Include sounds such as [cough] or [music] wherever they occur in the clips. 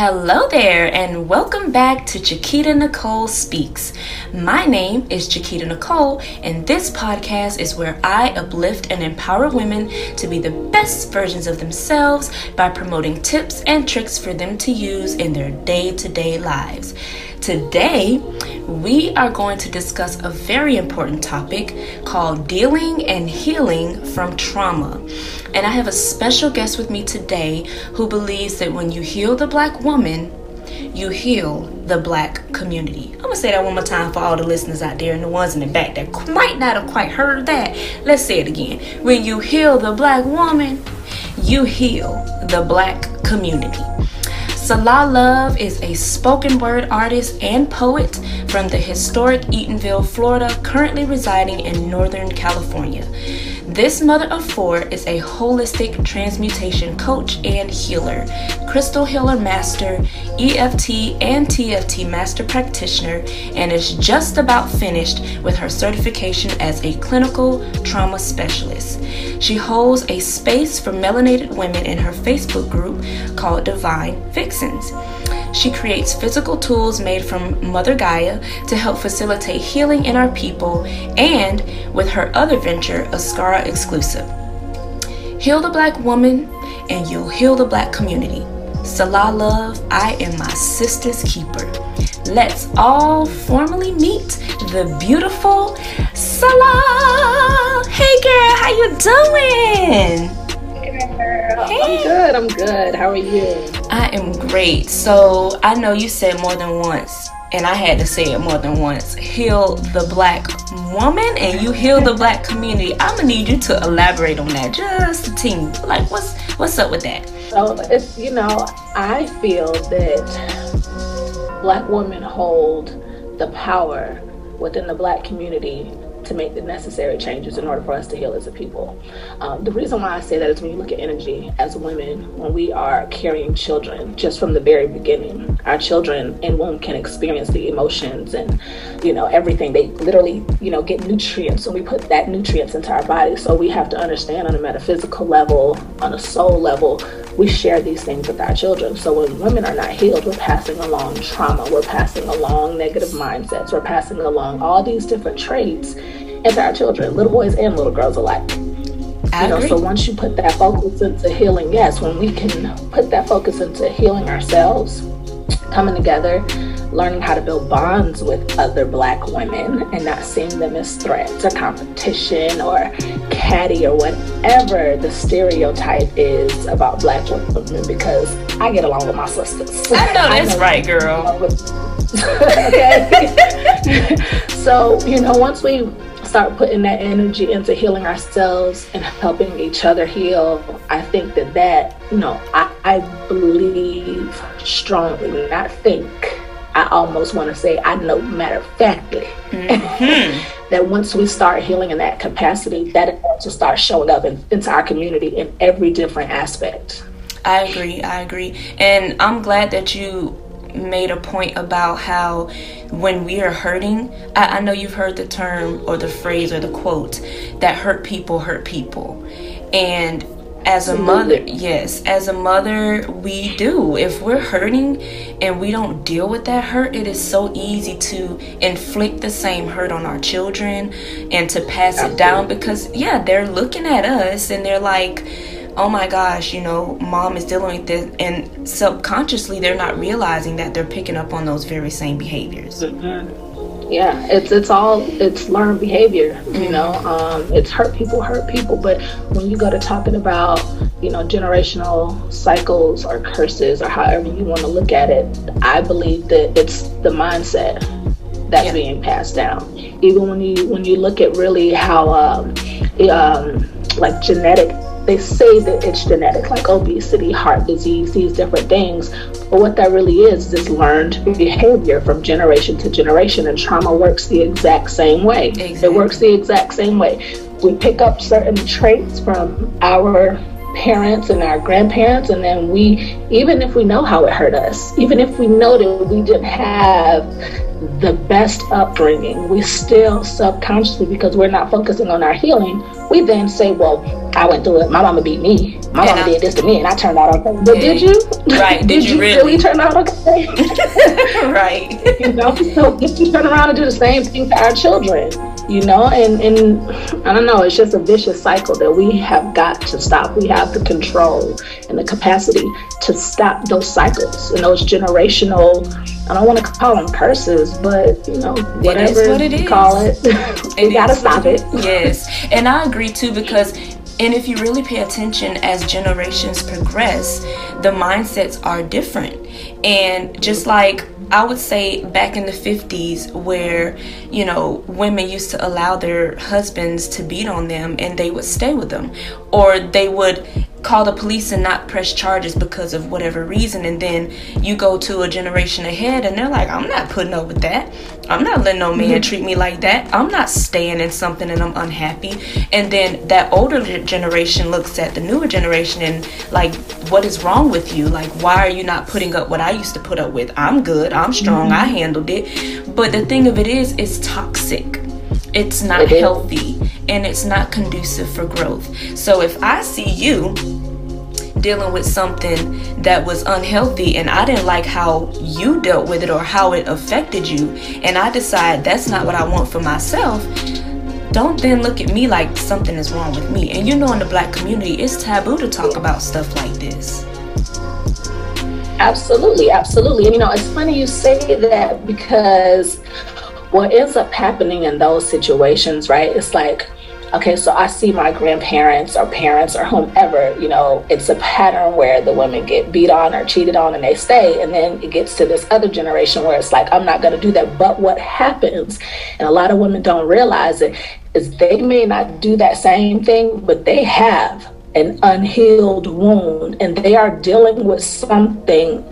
Hello there, and welcome back to Chiquita Nicole Speaks. My name is Chiquita Nicole, and this podcast is where I uplift and empower women to be the best versions of themselves by promoting tips and tricks for them to use in their day to day lives. Today, we are going to discuss a very important topic called dealing and healing from trauma. And I have a special guest with me today who believes that when you heal the black woman, you heal the black community. I'm gonna say that one more time for all the listeners out there and the ones in the back that might not have quite heard that. Let's say it again. When you heal the black woman, you heal the black community. Salah Love is a spoken word artist and poet from the historic Eatonville, Florida, currently residing in Northern California. This mother of four is a holistic transmutation coach and healer, crystal healer master, EFT and TFT master practitioner, and is just about finished with her certification as a clinical trauma specialist. She holds a space for melanated women in her Facebook group called Divine Vixens. She creates physical tools made from Mother Gaia to help facilitate healing in our people, and with her other venture, Askara Exclusive. Heal the Black Woman, and you'll heal the Black community. Salah Love, I am my sister's keeper. Let's all formally meet the beautiful Salah. Hey girl, how you doing? Hey. I'm good. I'm good. How are you? I am great. So I know you said more than once, and I had to say it more than once. Heal the black woman, and you heal the black community. I'm gonna need you to elaborate on that just a team. Like, what's what's up with that? So it's you know, I feel that black women hold the power within the black community to make the necessary changes in order for us to heal as a people. Um, the reason why I say that is when you look at energy as women, when we are carrying children, just from the very beginning, our children in womb can experience the emotions and, you know, everything. They literally, you know, get nutrients and we put that nutrients into our body. So we have to understand on a metaphysical level, on a soul level, we share these things with our children. So when women are not healed, we're passing along trauma, we're passing along negative mindsets, we're passing along all these different traits into our children, little boys and little girls alike. I you know, agree. so once you put that focus into healing, yes, when we can put that focus into healing ourselves, coming together, learning how to build bonds with other black women and not seeing them as threats or competition or catty or whatever the stereotype is about black women because I get along with my sisters. I know [laughs] that's I know right, girl. [laughs] okay. [laughs] so, you know, once we start putting that energy into healing ourselves and helping each other heal, I think that that, you know, I, I believe strongly, not think, I almost want to say, I know matter of factly, mm-hmm. [laughs] that once we start healing in that capacity, that it to start showing up in, into our community in every different aspect. I agree. I agree. And I'm glad that you made a point about how when we are hurting, I, I, know you've heard the term or the phrase or the quote that hurt people hurt people. And as a mother, yes, as a mother, we do. If we're hurting and we don't deal with that hurt, it is so easy to inflict the same hurt on our children and to pass Absolutely. it down because, yeah, they're looking at us and they're like, oh my gosh, you know, mom is dealing with this, and subconsciously they're not realizing that they're picking up on those very same behaviors. Mm-hmm. Yeah, it's it's all it's learned behavior. Mm-hmm. You know, um, it's hurt people hurt people, but when you go to talking about you know generational cycles or curses or however you want to look at it, I believe that it's the mindset that's yeah. being passed down. Even when you when you look at really how um, um, like genetic they say that it's genetic, like obesity, heart disease, these different things. But what that really is is learned behavior from generation to generation, and trauma works the exact same way. Exactly. It works the exact same way. We pick up certain traits from our parents and our grandparents and then we even if we know how it hurt us even if we know that we didn't have the best upbringing we still subconsciously because we're not focusing on our healing we then say well i went through it. My mama beat me. My mama did this to me and i turned out okay. But did you? Right. [laughs] Did, did you, you really? really turn out okay? [laughs] Right. [laughs] You know so if you turn around and do the same thing to our children you know and and i don't know it's just a vicious cycle that we have got to stop. We have the control and the capacity to stop those cycles and those generational i don't want to call them curses but you know whatever what it you call it [laughs] we It gotta stop it. [laughs] Yes and i agree too because and if you really pay attention as generations progress the mindsets are different. And just like I would say back in the 50s, where, you know, women used to allow their husbands to beat on them and they would stay with them. Or they would call the police and not press charges because of whatever reason. And then you go to a generation ahead and they're like, I'm not putting up with that. I'm not letting no man mm-hmm. treat me like that. I'm not staying in something and I'm unhappy. And then that older generation looks at the newer generation and, like, what is wrong with you? Like, why are you not putting up what I used to put up with? I'm good. I'm strong. Mm-hmm. I handled it. But the thing of it is, it's toxic. It's not healthy and it's not conducive for growth. So if I see you dealing with something that was unhealthy and I didn't like how you dealt with it or how it affected you, and I decide that's not what I want for myself, don't then look at me like something is wrong with me. And you know, in the black community, it's taboo to talk about stuff like this. Absolutely, absolutely. And you know, it's funny you say that because what ends up happening in those situations, right? It's like, okay, so I see my grandparents or parents or whomever, you know, it's a pattern where the women get beat on or cheated on and they stay. And then it gets to this other generation where it's like, I'm not going to do that. But what happens, and a lot of women don't realize it, is they may not do that same thing, but they have an unhealed wound and they are dealing with something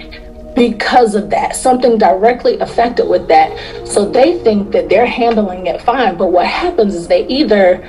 because of that, something directly affected with that. So they think that they're handling it fine. But what happens is they either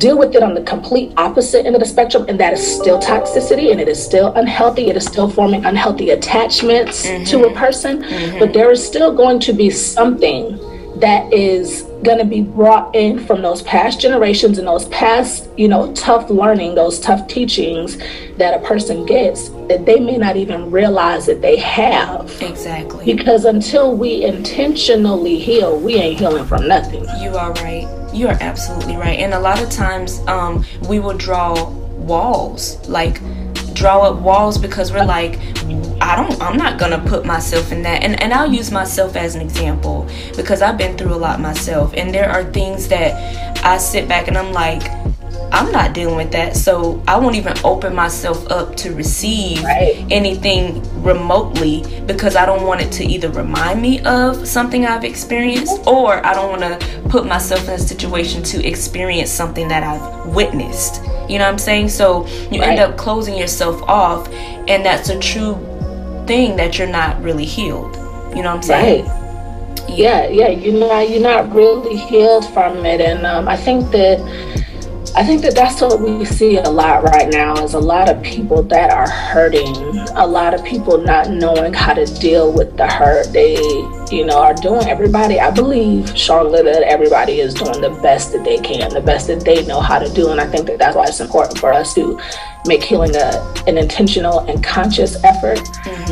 deal with it on the complete opposite end of the spectrum, and that is still toxicity and it is still unhealthy. It is still forming unhealthy attachments to a mm-hmm. person, mm-hmm. but there is still going to be something that is going to be brought in from those past generations and those past, you know, tough learning, those tough teachings that a person gets that they may not even realize that they have. Exactly. Because until we intentionally heal, we ain't healing from nothing. You are right. You are absolutely right. And a lot of times, um, we will draw walls, like draw up walls because we're like, I don't, I'm not gonna put myself in that. And and I'll use myself as an example because I've been through a lot myself, and there are things that I sit back and I'm like. I'm not dealing with that, so I won't even open myself up to receive Right. anything remotely because I don't want it to either remind me of something I've experienced or I don't want to put myself in a situation to experience something that I've witnessed. You know what I'm saying? So you end up closing yourself off, and that's a true thing that you're not really healed. You know what I'm saying? Right. Yeah, yeah. You're not you're not really healed from it, and um, I think that I think that that's what we see a lot right now is a lot of people that are hurting, a lot of people not knowing how to deal with the hurt. They, you know, are doing everybody. I believe Charlotte, that everybody is doing the best that they can, the best that they know how to do, and I think that that's why it's important for us to make healing a, an intentional and conscious effort.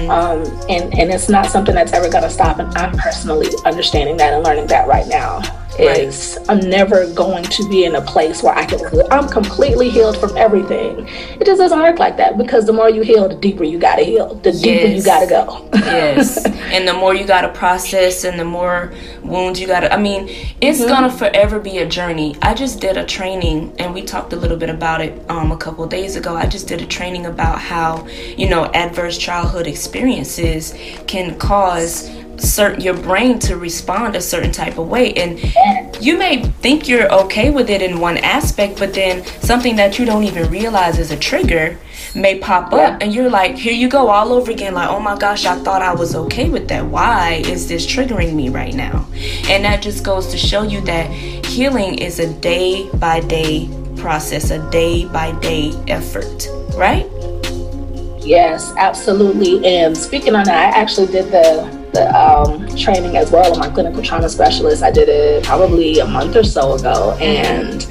Um, and, and it's not something that's ever going to stop. And I'm personally understanding that and learning that right now. Right. Is I'm never going to be in a place where I can, I'm completely healed from everything. It just doesn't work like that because the more you heal, the deeper you got to heal, the deeper you got to go. yes [laughs] and the more you got to process and the more wounds you got to i mean it's Mm-hmm. gonna forever be a journey i just did a training and we talked a little bit about it um, a couple of days ago i just did a training about how you know adverse childhood experiences can cause certain your brain to respond a certain type of way and you may think you're okay with it in one aspect but then something that you don't even realize is a trigger may pop Yeah. up and you're like here you go all over again like oh my gosh i thought i was okay with that why is this triggering me right now and that just goes to show you that healing is a day by day process a day by day effort right? Yes, absolutely. And speaking on that, I actually did the the um, training as well. I'm a clinical trauma specialist. I did it probably a month or so ago, and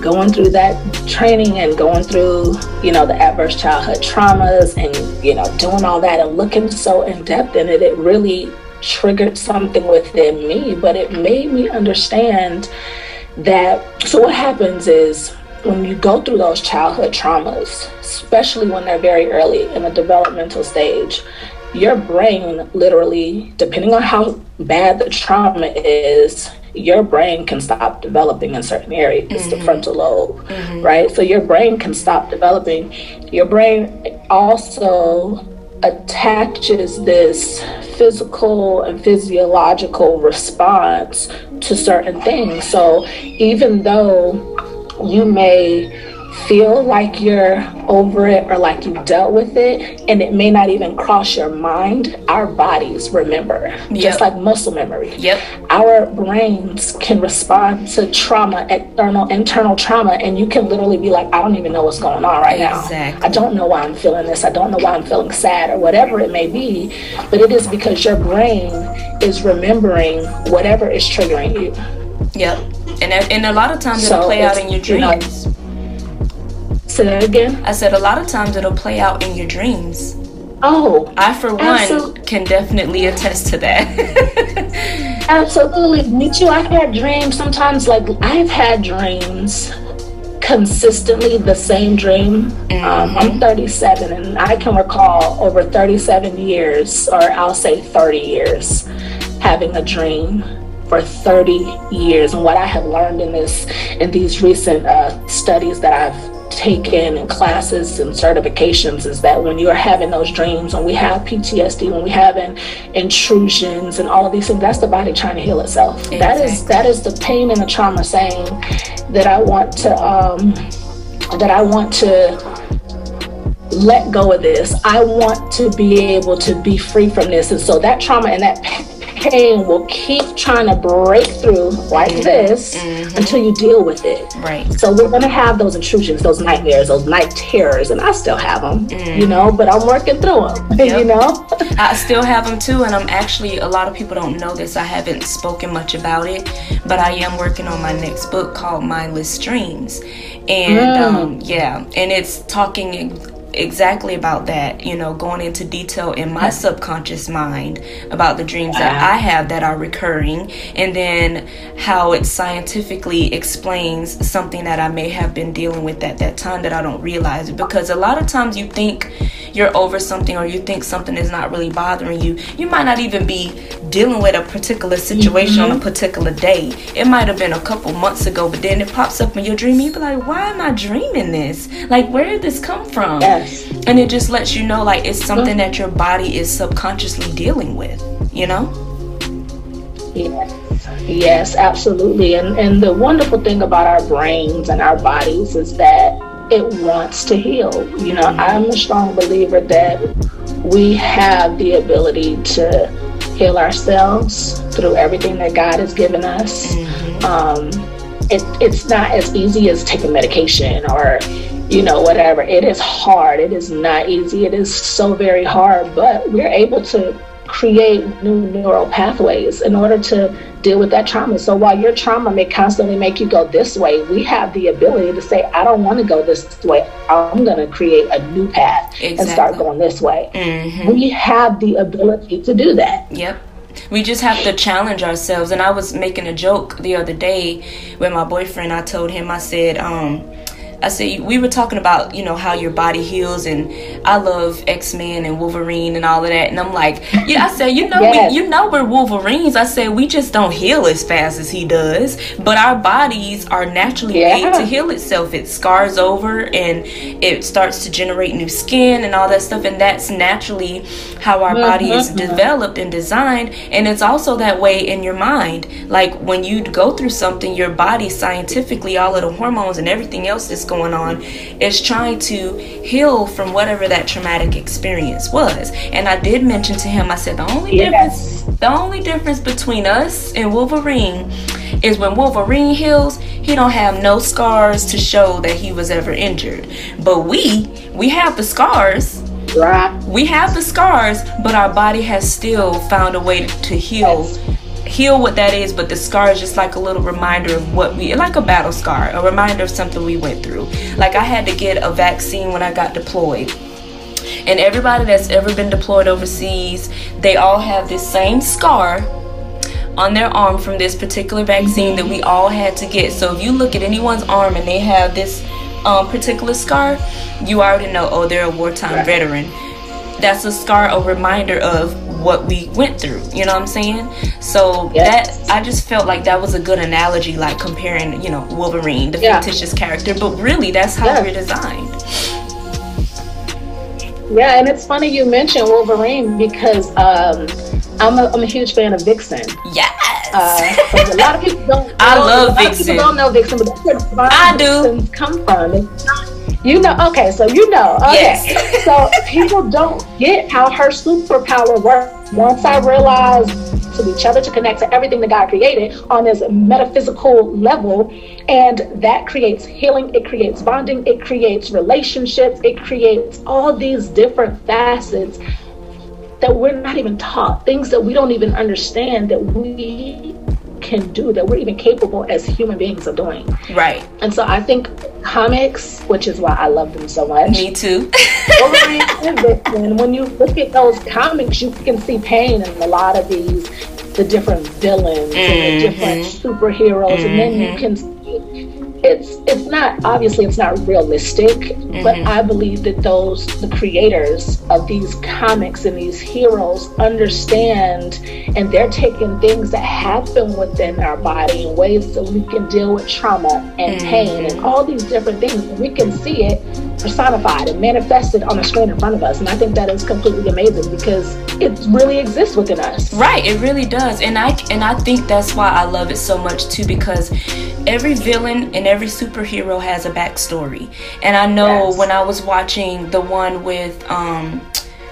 going through that training and going through, you know, the adverse childhood traumas and you know doing all that and looking so in depth in it, it really triggered something within me. But it made me understand that. So what happens is when you go through those childhood traumas, especially when they're very early in the developmental stage, your brain literally, depending on how bad the trauma is, your brain can stop developing in certain areas, mm-hmm. the frontal lobe, mm-hmm. right? So your brain can stop developing. Your brain also attaches this physical and physiological response to certain things. So even though you may feel like you're over it or like you dealt with it and it may not even cross your mind our bodies remember. Yep. just like muscle memory. Yep. Our brains can respond to trauma external internal trauma and you can literally be like i don't even know what's going on right exactly. now i don't know why i'm feeling this. I don't know why i'm feeling sad or whatever it may be. But it is because your brain is remembering whatever is triggering you. Yep. And, and a lot of times so it'll play out in your dreams you know, Say that again. I said a lot of times it'll play out in your dreams. Oh, I for one absolutely. can definitely attest to that. [laughs] absolutely, me too. I've had dreams. Sometimes, like I've had dreams consistently the same dream. Mm-hmm. Um, I'm 37 and I can recall over 37 years, or I'll say 30 years, having a dream for 30 years. And what I have learned in this, in these recent uh, studies that I've taken in classes and certifications is that when you're having those dreams, when we have PTSD, when we have intrusions and all of these things, that's the body trying to heal itself. Exactly. That is that is the pain and the trauma saying that I want to um, that I want to let go of this. I want to be able to be free from this. And so that trauma and that pain will keep trying to break through like mm-hmm. this mm-hmm. until you deal with it. Right. So we're going to have those intrusions, those nightmares, those night terrors, and I still have them, mm-hmm. you know, but I'm working through them, [laughs] yep. you know? I still have them too, and I'm actually, a lot of people don't know this. I haven't spoken much about it, but I am working on my next book called Mindless Dreams. And mm. um, yeah, and it's talking exactly about that, you know, going into detail in my subconscious mind about the dreams that I have that are recurring, and then how it scientifically explains something that I may have been dealing with at that time that I don't realize. Because a lot of times you think you're over something or you think something is not really bothering you, you might not even be dealing with a particular situation mm-hmm. on a mm-hmm. particular day. It might have been a couple months ago, but then it pops up in your dream. You be like, why am I dreaming this? Like, where did this come from? Yes. And it just lets you know, like, it's something mm-hmm. that your body is subconsciously dealing with, you know? Yes. Yes, absolutely. And and the wonderful thing about our brains and our bodies is that it wants to heal. You know, I'm a strong believer that we have the ability to heal ourselves through everything that God has given us. Mm-hmm. Um, it, it's not as easy as taking medication or you know whatever it is hard it is not easy it is so very hard but we're able to create new neural pathways in order to deal with that trauma. So while your trauma may constantly make you go this way, we have the ability to say, I don't want to go this way. I'm going to create a new path exactly. and start going this way. Mm-hmm. We have the ability to do that. Yep. We just have to challenge ourselves. And I was making a joke the other day with my boyfriend. I told him, I said, um, I said we were talking about you know how your body heals, and I love X Men and Wolverine and all of that, and I'm like, yeah, I said you know yes. we you know we're Wolverines. I said we just don't heal as fast as he does, but our bodies are naturally yeah. made to heal itself. It scars over and it starts to generate new skin and all that stuff, and that's naturally how our body is mm-hmm. developed and designed, and it's also that way in your mind. Like when you go through something, your body scientifically, all of the hormones and everything else is going on is trying to heal from whatever that traumatic experience was. And I did mention to him, I said the only yes. difference the only difference between us and Wolverine is when Wolverine heals, he don't have no scars to show that he was ever injured. But we, we have the scars. Right. We have the scars, but our body has still found a way to heal. Yes heal what that is, but the scar is just like a little reminder of what we like a battle scar, a reminder of something we went through. Like I had to get a vaccine when I got deployed. And everybody that's ever been deployed overseas, they all have this same scar on their arm from this particular vaccine that we all had to get. So if you look at anyone's arm and they have this um, particular scar, you already know, oh, they're a wartime right. veteran. That's a scar, a reminder of what we went through. You know what I'm saying? So that I just felt like that was a good analogy, like comparing, you know, Wolverine, the yeah. fictitious character, but really that's how yeah. we're designed. Yeah, and it's funny you mentioned Wolverine because um, I'm, a, I'm a huge fan of Vixen. Yes. Uh, a lot of people don't. [laughs] I know, love Vixen. people don't know Vixen, but that's where I do. come from. You know, okay, so you know. Okay. Yes. [laughs] so people don't get how her superpower works. Once I realized to each other to connect to everything that God created on this metaphysical level, and that creates healing, it creates bonding, it creates relationships, it creates all these different facets that we're not even taught, things that we don't even understand that we can do that we're even capable as human beings of doing. Right. And so I think comics, which is why I love them so much. Me too. [laughs] and when you look at those comics, you can see pain in a lot of these, the different villains mm-hmm. and the different mm-hmm. superheroes, mm-hmm. and then you mm-hmm. can see it's it's not obviously it's not realistic mm-hmm. but i believe that those the creators of these comics and these heroes understand and they're taking things that happen within our body in ways that we can deal with trauma and mm-hmm. pain and all these different things we can see it personified and manifested on the screen in front of us and i think that is completely amazing because it really exists within us right it really does and i and i think that's why i love it so much too because every villain and every superhero has a backstory. And I know yes. when I was watching the one with um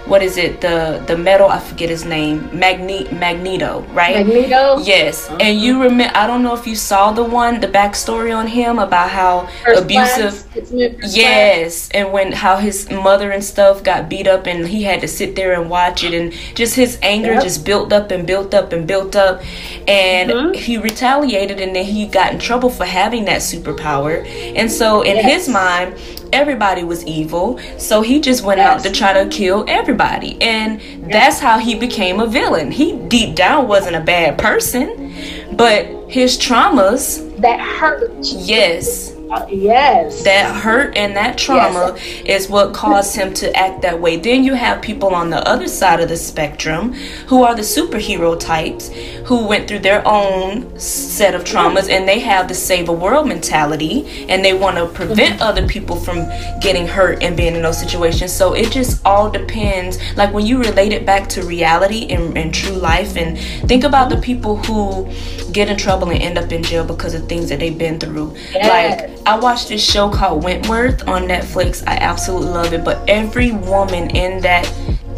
what is it? The the metal i forget his name. Magne- magneto right? Magneto? Yes. Uh-huh. and you remember i don't know if you saw the one the backstory on him about how First abusive yes. And when how his mother and stuff got beat up and he had to sit there and watch it. And just his anger yep. just built up and built up and built up. And mm-hmm. he retaliated and then he got in trouble for having that superpower. And so in yes. his mind everybody was evil. So he just went yes. out to try to kill everybody. And yes. that's how he became a villain. He deep down wasn't a bad person, but his traumas that hurt. Yes uh, yes. That hurt and that trauma yes. is what caused him to act that way. Then you have people on the other side of the spectrum who are the superhero types who went through their own set of traumas and they have the save a world mentality and they want to prevent mm-hmm. other people from getting hurt and being in those situations. So it just all depends. Like when you relate it back to reality and, and true life and think about the people who get in trouble and end up in jail because of things that they've been through. Yes. Like I watched this show called Wentworth on Netflix. I absolutely love it. But every woman in that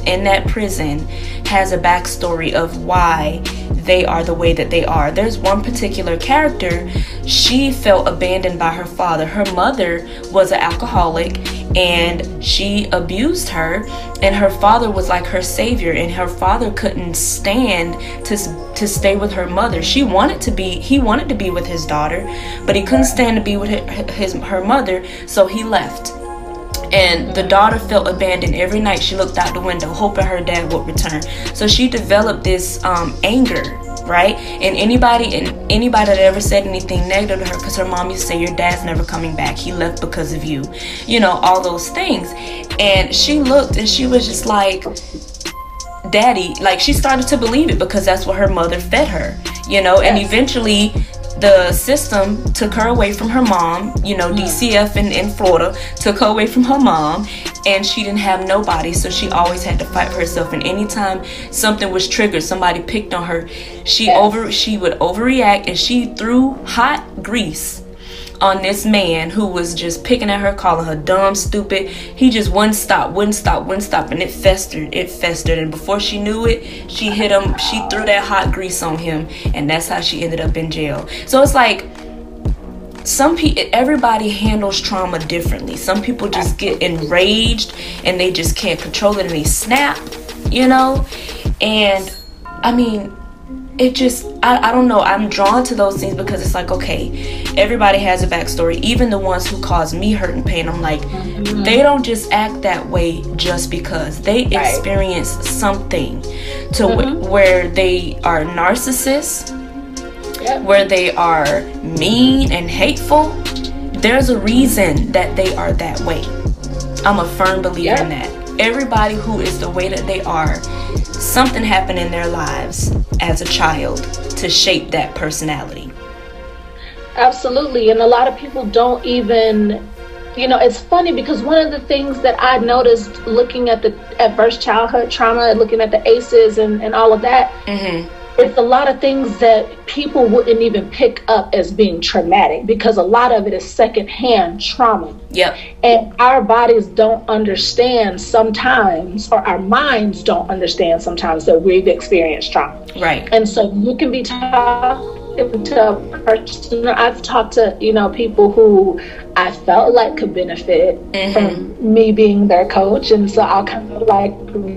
in that prison has a backstory of why they are the way that they are. There's one particular character, she felt abandoned by her father. Her mother was an alcoholic and she abused her and her father was like her savior and her father couldn't stand to to stay with her mother. She wanted to be he wanted to be with his daughter, but he couldn't stand to be with his, his her mother, so he left. And the daughter felt abandoned every night. She looked out the window hoping her dad would return. So she developed this um, anger right? And anybody and anybody that ever said anything negative to her because her mom used to say your dad's never coming back. He left because of you. You know all those things. And she looked and she was just like daddy like she started to believe it because that's what her mother fed her you know? Yes. and eventually the system took her away from her mom. You know, mm. DCF in, in Florida took her away from her mom, and she didn't have nobody, so she always had to fight for herself. And anytime something was triggered, somebody picked on her, she over she would overreact, and she threw hot grease on this man who was just picking at her, calling her dumb, stupid. He just wouldn't stop, wouldn't stop, wouldn't stop, and it festered, it festered. And before she knew it, she hit him, she threw that hot grease on him, and that's how she ended up in jail. So it's like, some people everybody handles trauma differently some people just get enraged and they just can't control it and they snap you know and i mean it just I, I don't know i'm drawn to those things because it's like okay everybody has a backstory even the ones who cause me hurt and pain i'm like mm-hmm. they don't just act that way just because they right. experience something to mm-hmm. wh- where they are narcissists where they are mean and hateful, there's a reason that they are that way. I'm a firm believer in that. Everybody who is the way that they are, something happened in their lives as a child to shape that personality. Absolutely. And a lot of people don't even you know it's funny because one of the things that i noticed looking at the adverse childhood trauma looking at the aces and, and all of that mm-hmm it's a lot of things that people wouldn't even pick up as being traumatic because a lot of it is secondhand trauma. Yep. And our bodies don't understand sometimes, or our minds don't understand sometimes that we've experienced trauma. Right. And so you can be taught to a person. I've talked to you know people who I felt like could benefit mm-hmm. from me being their coach, and so I'll kind of like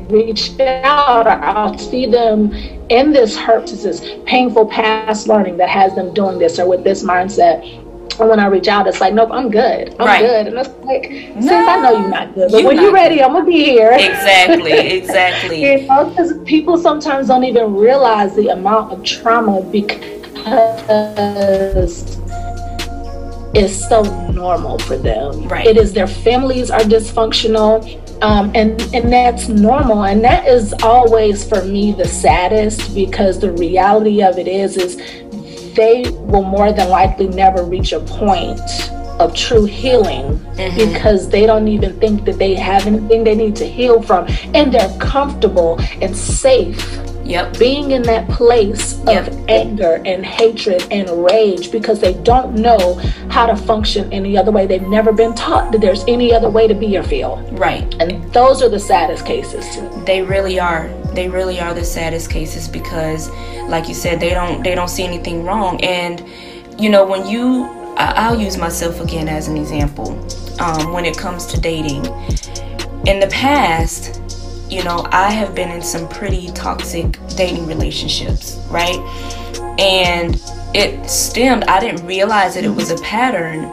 reach out, or I'll see them in this hurt, this painful past learning that has them doing this or with this mindset. And when I reach out, it's like, nope, I'm good. I'm right. good. And it's like, since no, I know you're not good, but when you're ready, good. I'm gonna be here. Exactly, [laughs] exactly. you know, because people sometimes don't even realize the amount of trauma because because it's so normal for them. Right. It is their families are dysfunctional. Um, and and that's normal and that is always for me the saddest because the reality of it is is they will more than likely never reach a point of true healing mm-hmm. because they don't even think that they have anything they need to heal from and they're comfortable and safe Yep. Being in that place yep. of anger and hatred and rage because they don't know how to function any other way. They've never been taught that there's any other way to be or feel. Right. And those are the saddest cases. They really are. They really are the saddest cases because like you said, they don't they don't see anything wrong. And you know, when you I'll use myself again as an example. Um, when it comes to dating. In the past, you know, I have been in some pretty toxic dating relationships, right? And it stemmed, I didn't realize that it was a pattern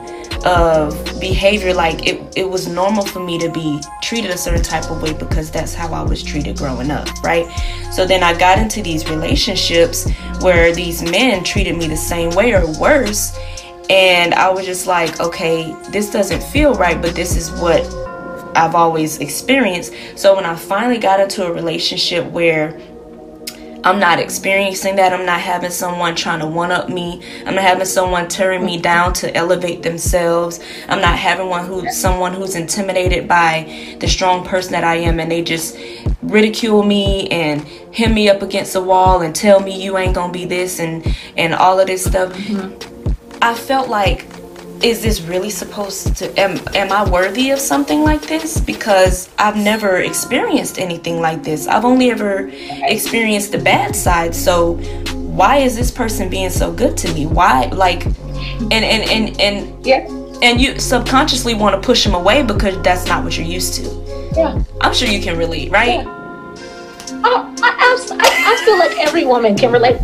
of behavior. Like it, it was normal for me to be treated a certain type of way because that's how I was treated growing up, right? So then I got into these relationships where these men treated me the same way or worse. And I was just like, okay, this doesn't feel right, but this is what I've always experienced. So when I finally got into a relationship where I'm not experiencing that. I'm not having someone trying to one up me. I'm not having someone tearing me down to elevate themselves. I'm not having one who someone who's intimidated by the strong person that I am and they just ridicule me and hit me up against the wall and tell me you ain't gonna be this and and all of this stuff. Mm-hmm. I felt like is this really supposed to am, am i worthy of something like this? Because i've never experienced anything like this. I've only ever experienced the bad side. So why is this person being so good to me? Why like and and and and yeah. and you subconsciously want to push them away because that's not what you're used to. Yeah. I'm sure you can relate right? Yeah. Oh, I, I, I feel like every woman can relate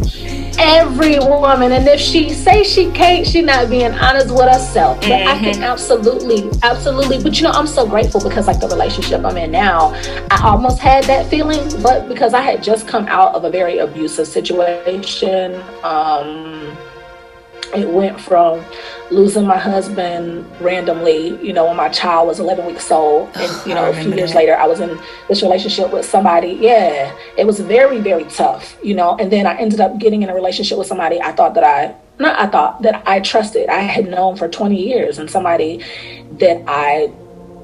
every woman. And if she say she can't, she not being honest with herself. But mm-hmm. I can absolutely, absolutely. But you know, I'm so grateful because like the relationship I'm in now, I almost had that feeling, but because I had just come out of a very abusive situation. Um, it went from losing my husband randomly, you know, when my child was 11 weeks old. And, oh, you know, a few years that. later, I was in this relationship with somebody. Yeah, it was very, very tough, you know. And then I ended up getting in a relationship with somebody I thought that I, not I thought, that I trusted. I had known for 20 years and somebody that I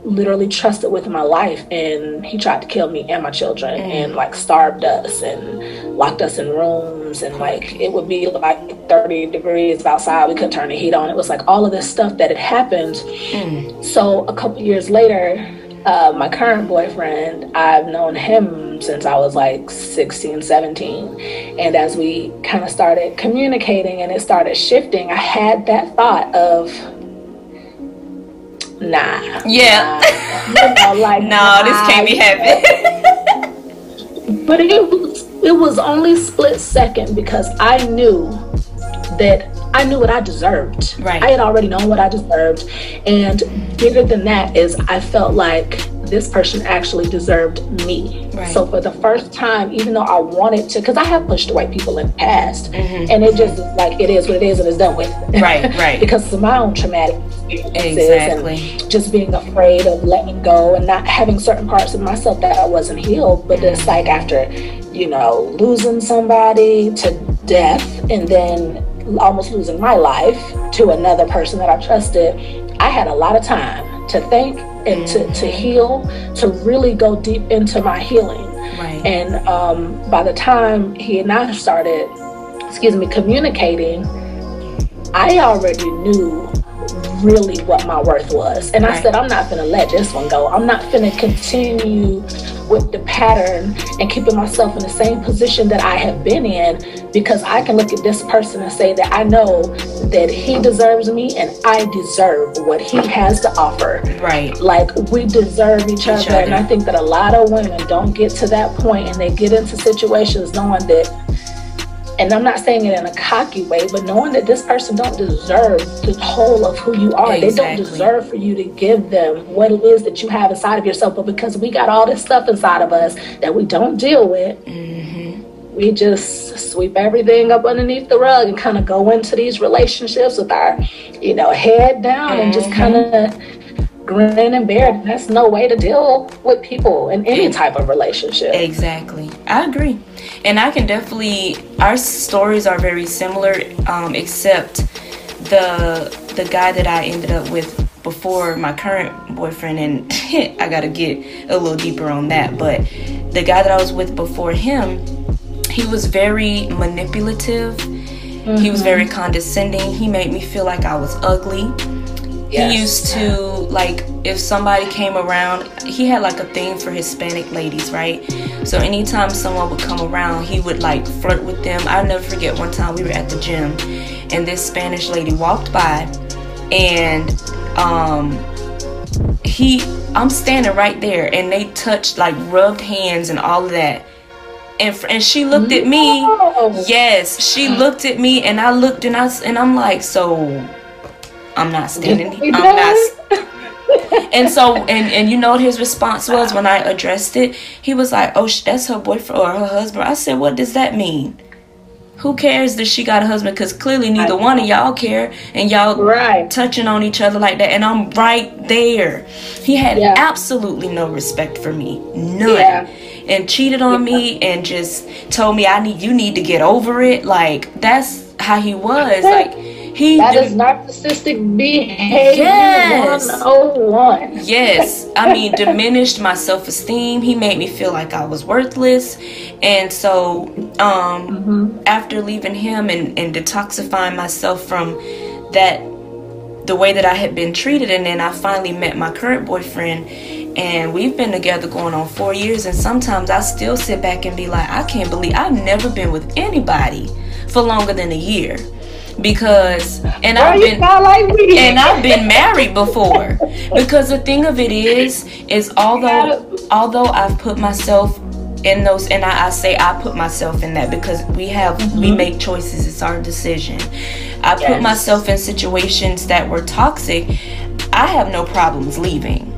literally trusted with my life and he tried to kill me and my children mm. and like starved us and locked us in rooms and like it would be like 30 degrees outside we couldn't turn the heat on it was like all of this stuff that had happened mm. so a couple years later uh, my current boyfriend i've known him since i was like 16 17 and as we kind of started communicating and it started shifting i had that thought of nah. Yeah. Nah. You know, like, no, nah, this can't be happening. but it was it was only split second because I knew that I knew what I deserved. Right. I had already known what I deserved. And bigger than that is I felt like this person actually deserved me. Right. So for the first time, even though I wanted to, because I have pushed away people in the past, mm-hmm. and it just like it is what it is and it's done with. Right, [laughs] right. because of my own traumatic experiences exactly. and just being afraid of letting go and not having certain parts of myself that I wasn't healed. But it's like after, you know, losing somebody to death and then almost losing my life to another person that I trusted, I had a lot of time to think and to, to heal, to really go deep into my healing. Right. And um, by the time he and I started, excuse me, communicating, I already knew really what my worth was. And right. I said, I'm not gonna let this one go. I'm not gonna continue with the pattern and keeping myself in the same position that I have been in because I can look at this person and say that I know that he deserves me and I deserve what he has to offer. Right. Like we deserve each, each other. other. And I think that a lot of women don't get to that point and they get into situations knowing that and I'm not saying it in a cocky way, but knowing that this person don't deserve the whole of who you are. Exactly. They don't deserve for you to give them what it is that you have inside of yourself. But because we got all this stuff inside of us that we don't deal with, mm-hmm. we just sweep everything up underneath the rug and kind of go into these relationships with our, you know, head down mm-hmm. and just kind of grin and bear it. That's no way to deal with people in any type of relationship. Exactly. I agree and I can definitely our stories are very similar, um, except the the guy that I ended up with before my current boyfriend, and [laughs] I gotta get a little deeper on that. But the guy that I was with before him, he was very manipulative. Mm-hmm. He was very mm-hmm. condescending. He made me feel like I was ugly. Yes. He used to like if somebody came around, he had like a thing for Hispanic ladies, right? So anytime someone would come around, he would like flirt with them. I'll never forget one time we were at the gym and this Spanish lady walked by and um he I'm standing right there and they touched like rubbed hands and all of that. And, and she looked at me. Yes, she looked at me and I looked and I and I'm like, so I'm not standing. I'm not. and so, and and you know what his response was when I addressed it? He was like, "Oh, that's her boyfriend or her husband." I said, "What does that mean?" Who cares that she got a husband? Because clearly neither one of y'all care, and y'all right. touching on each other like that. And I'm right there. He had yeah. absolutely no respect for me, none, yeah. and cheated on yeah. me, and just told me I need you need to get over it. Like that's how he was. Like he that is narcissistic behavior yes. 101. yes. I mean, diminished my self esteem. He made me feel like I was worthless. And so, um, mm-hmm. after leaving him and, and detoxifying myself from that, the way that I had been treated, and then I finally met my current boyfriend and we've been together going on four years and sometimes i still sit back and be like i can't believe i've never been with anybody for longer than a year because and I've been like and I've been married before [laughs] because the thing of it is is although although I've put myself in those and I, I say I put myself in that because we have mm-hmm. we make choices it's our decision I yes. put myself in situations that were toxic I have no problems leaving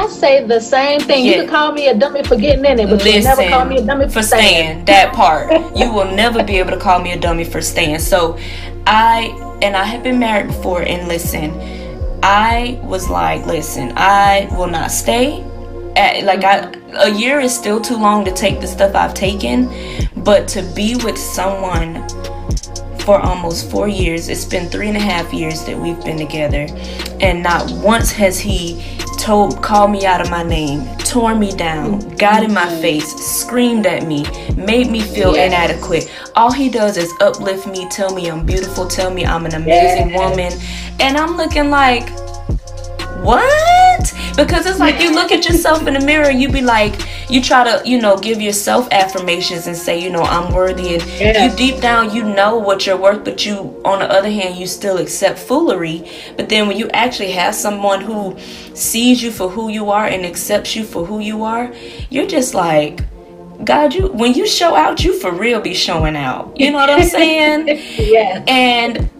I say the same thing. Yeah. You can call me a dummy for getting in it, but Listen, you never call me a dummy for, for staying. staying. That part. you will never be able to call me a dummy for staying. So I and I have been married before and listen, I was like, listen, I will not stay. At, like I a year is still too long to take the stuff I've taken, but to be with someone for almost four years. It's been three and a half years that we've been together, and not once has he told called me out of my name, tore me down, got in my Mm-hmm. face, screamed at me, made me feel Yes. inadequate. All he does is uplift me, tell me I'm beautiful, tell me I'm an amazing Yes. woman. And I'm looking like what? Because it's like you look at yourself in the mirror, you be like, you try to, you know, give yourself affirmations and say, you know, I'm worthy. And Yeah. you deep down, you know what you're worth, but you, on the other hand, you still accept foolery. But then when you actually have someone who sees you for who you are and accepts you for who you are, you're just like, God, you when you show out, you for real be showing out. You know what I'm saying? [laughs] Yes. And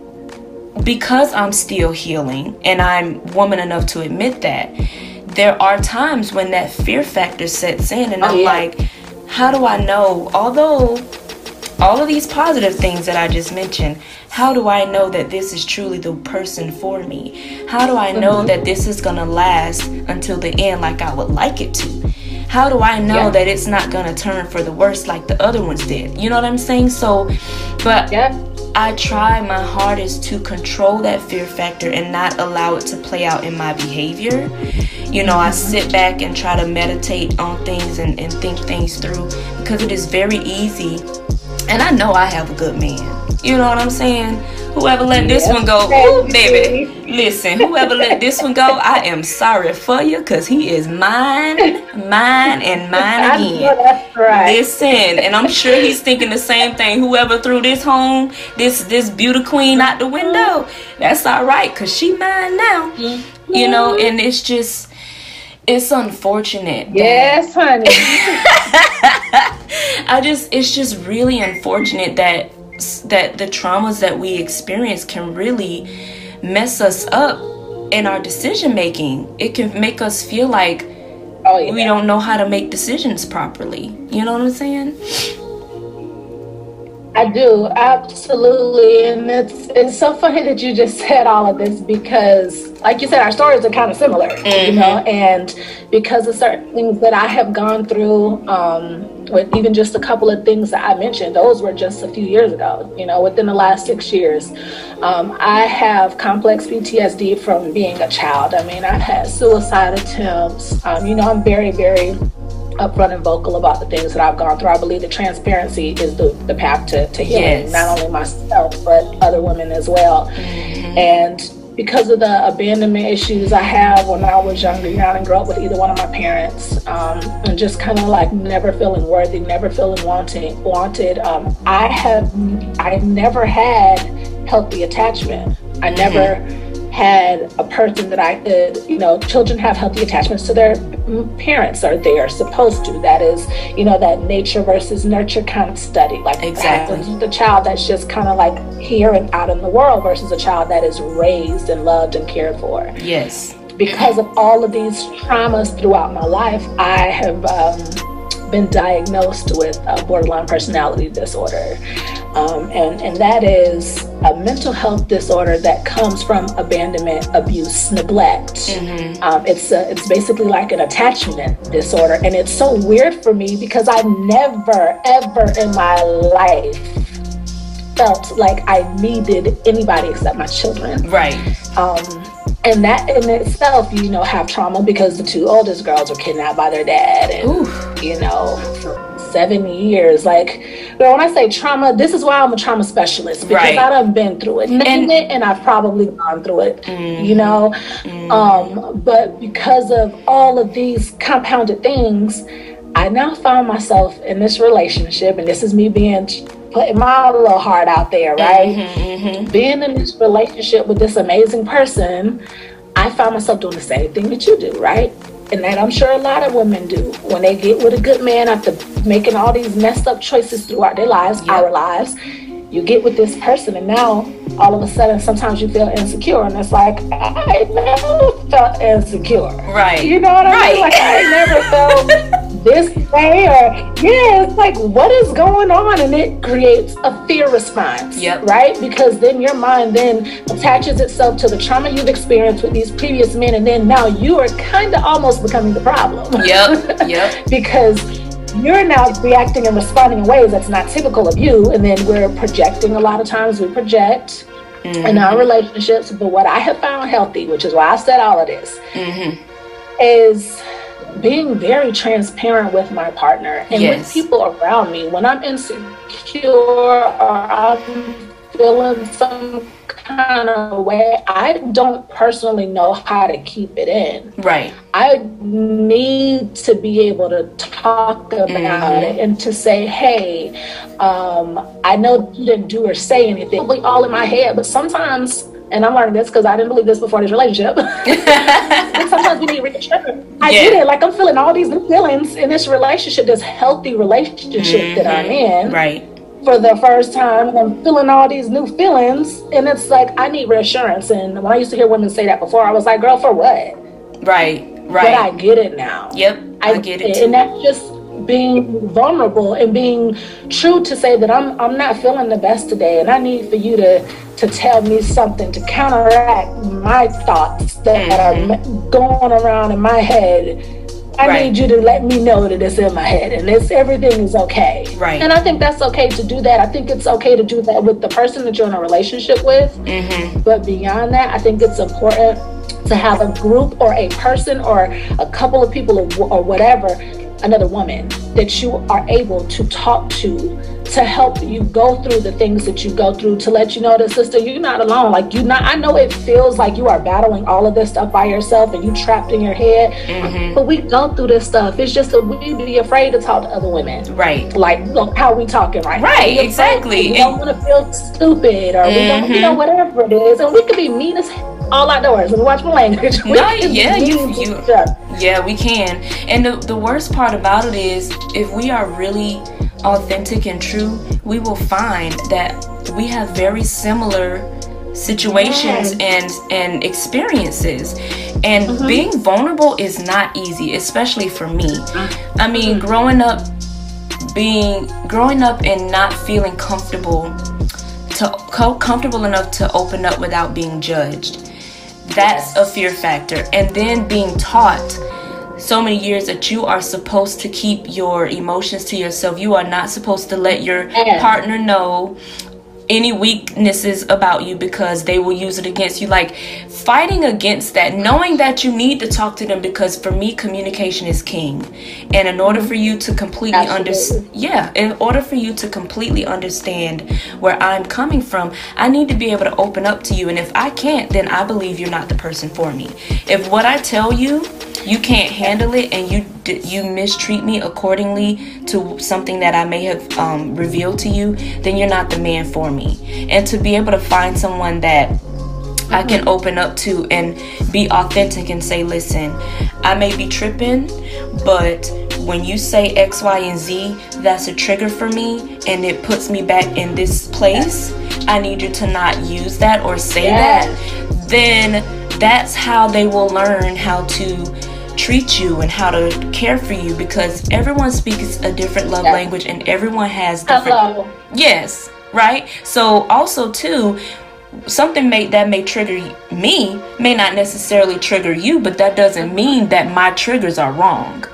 because I'm still healing and I'm woman enough to admit that, there are times when that fear factor sets in and Oh, I'm yeah. like, how do I know? Although all of these positive things that I just mentioned, how do I know that this is truly the person for me? How do I know Mhm. that this is gonna last until the end like I would like it to? How do I know Yeah. that it's not gonna turn for the worse like the other ones did? You know what I'm saying? So, but Yep. I try my hardest to control that fear factor and not allow it to play out in my behavior. You know, I sit back and try to meditate on things and, and think things through because it is very easy. And I know I have a good man. You know what I'm saying? Whoever let this one go, ooh, baby. Listen, whoever let this one go, I am sorry for you because he is mine, mine, and [laughs] mine again. that's right. Listen, and I'm sure he's thinking the same thing. Whoever threw this home, this this beauty queen out the window, that's all right, cause she mine now. Mm-hmm. You know, and it's just it's unfortunate. Yes, honey. [laughs] I just it's just really unfortunate that that the traumas that we experience can really mess us up in our decision making. It can make us feel like Oh yeah. we don't know how to make decisions properly. You know what I'm saying? I do absolutely, and it's it's so funny that you just [laughs] said all of this because, like you said, our stories are kind of similar, you know, and because of certain things that I have gone through, um, with even just a couple of things that I mentioned, those were just a few years ago, you know, within the last six years. Um, I have complex PTSD from being a child. I mean, I've had suicide attempts. Um, you know, I'm very, very upfront and vocal about the things that I've gone through. I believe that transparency is the, the path to, to healing, Yes. not only myself, but other women as well. And because of the abandonment issues I have when I was younger, you know, I didn't grow up with either one of my parents, um, and just kind of like never feeling worthy, never feeling wanting, wanted. Um, I have, I never had healthy attachment. I never had a person that I could, you know, children have healthy attachments to their parents, or they are supposed to. That is, you know, that nature versus nurture kind of study. Like Exactly. the child that's just kind of like here and out in the world versus a child that is raised and loved and cared for Yes. because of all of these traumas throughout my life, I have um, been diagnosed with a borderline personality disorder. Um, and, and that is a mental health disorder that comes from abandonment, abuse, neglect. Um, it's, a, it's basically like an attachment disorder. And it's so weird for me because I never, ever in my life felt like I needed anybody except my children Right. um, and that in itself, you know, have trauma because the two oldest girls were kidnapped by their dad, and Ooh. you know, for seven years. Like, when I say trauma, this is why I'm a trauma specialist because Right. I've been through it, And- it, and I've probably gone through it. Mm-hmm. You know, um, but because of all of these compounded things, I now found myself in this relationship, and this is me being putting my little heart out there, right? Mm-hmm, being in this relationship with this amazing person, I found myself doing the same thing that you do, right? And that I'm sure a lot of women do when they get with a good man after making all these messed up choices throughout their lives, our lives. You get with this person, and now all of a sudden, sometimes you feel insecure, and it's like I never felt insecure. Right. You know what I Right. mean? Like I never felt [laughs] this way, or yeah, it's like what is going on, and it creates a fear response. Yep. Right, because then your mind then attaches itself to the trauma you've experienced with these previous men, and then now you are kind of almost becoming the problem. [laughs] Yep. Yep. because you're now reacting and responding in ways that's not typical of you, and then we're projecting. A lot of times we project in our relationships. But what I have found healthy, which is why I said all of this, Mm-hmm. is being very transparent with my partner and yes. with people around me when I'm insecure or I'm feeling some kind of way, I don't personally know how to keep it in. Right. I need to be able to talk about mm-hmm. it and to say, hey, um, I know you didn't do or say anything. Probably all in my head, but sometimes and I'm learning this because I didn't believe this before this relationship. [laughs] sometimes we need reassurance. I yeah. it. Like I'm feeling all these new feelings in this relationship, this healthy relationship mm-hmm. that I'm mm-hmm. in. Right for the first time I'm feeling all these new feelings and it's like I need reassurance and when I used to hear women say that before I was like girl for what right right but I get it now yep I, I get it and that's just being vulnerable and being true to say that I'm I'm not feeling the best today and I need for you to to tell me something to counteract my thoughts that mm-hmm. are going around in my head I right. need you to let me know that it's in my head and it's everything is okay. Right. And I think that's okay to do that. I think it's okay to do that with the person that you're in a relationship with. Mm-hmm. But beyond that, I think it's important to have a group or a person or a couple of people or, or whatever, another woman that you are able to talk to to help you go through the things that you go through to let you know that sister you're not alone like you not i know it feels like you are battling all of this stuff by yourself and you trapped in your head mm-hmm. but we go through this stuff it's just that we be afraid to talk to other women right like look how we talking right right exactly we don't want to feel stupid or mm-hmm. we don't you know mm-hmm. whatever it is and we could be mean as all outdoors and watch my language. [laughs] no, yeah, you, you, yeah, we can. And the, the worst part about it is if we are really authentic and true, we will find that we have very similar situations and and experiences. And mm-hmm. being vulnerable is not easy especially for me. I mean mm-hmm. growing up being growing up and not feeling comfortable to comfortable enough to open up without being judged. That's a fear factor. And then being taught so many years that you are supposed to keep your emotions to yourself. You are not supposed to let your partner know any weaknesses about you because they will use it against you. Like fighting against that, knowing that you need to talk to them because for me, communication is king. And in order for you to completely understand, yeah, in order for you to completely understand where I'm coming from, I need to be able to open up to you. And if I can't, then I believe you're not the person for me. If what I tell you you can't handle it and you you mistreat me accordingly to something that I may have um, revealed to you, then you're not the man for me. And to be able to find someone that I can open up to and be authentic and say, listen, I may be tripping, but when you say X, Y, and Z, that's a trigger for me and it puts me back in this place. I need you to not use that or say yes. that. Then that's how they will learn how to treat you and how to care for you because everyone speaks a different love yes. language and everyone has different Hello. yes right so also too something may that may trigger me may not necessarily trigger you but that doesn't mean that my triggers are wrong.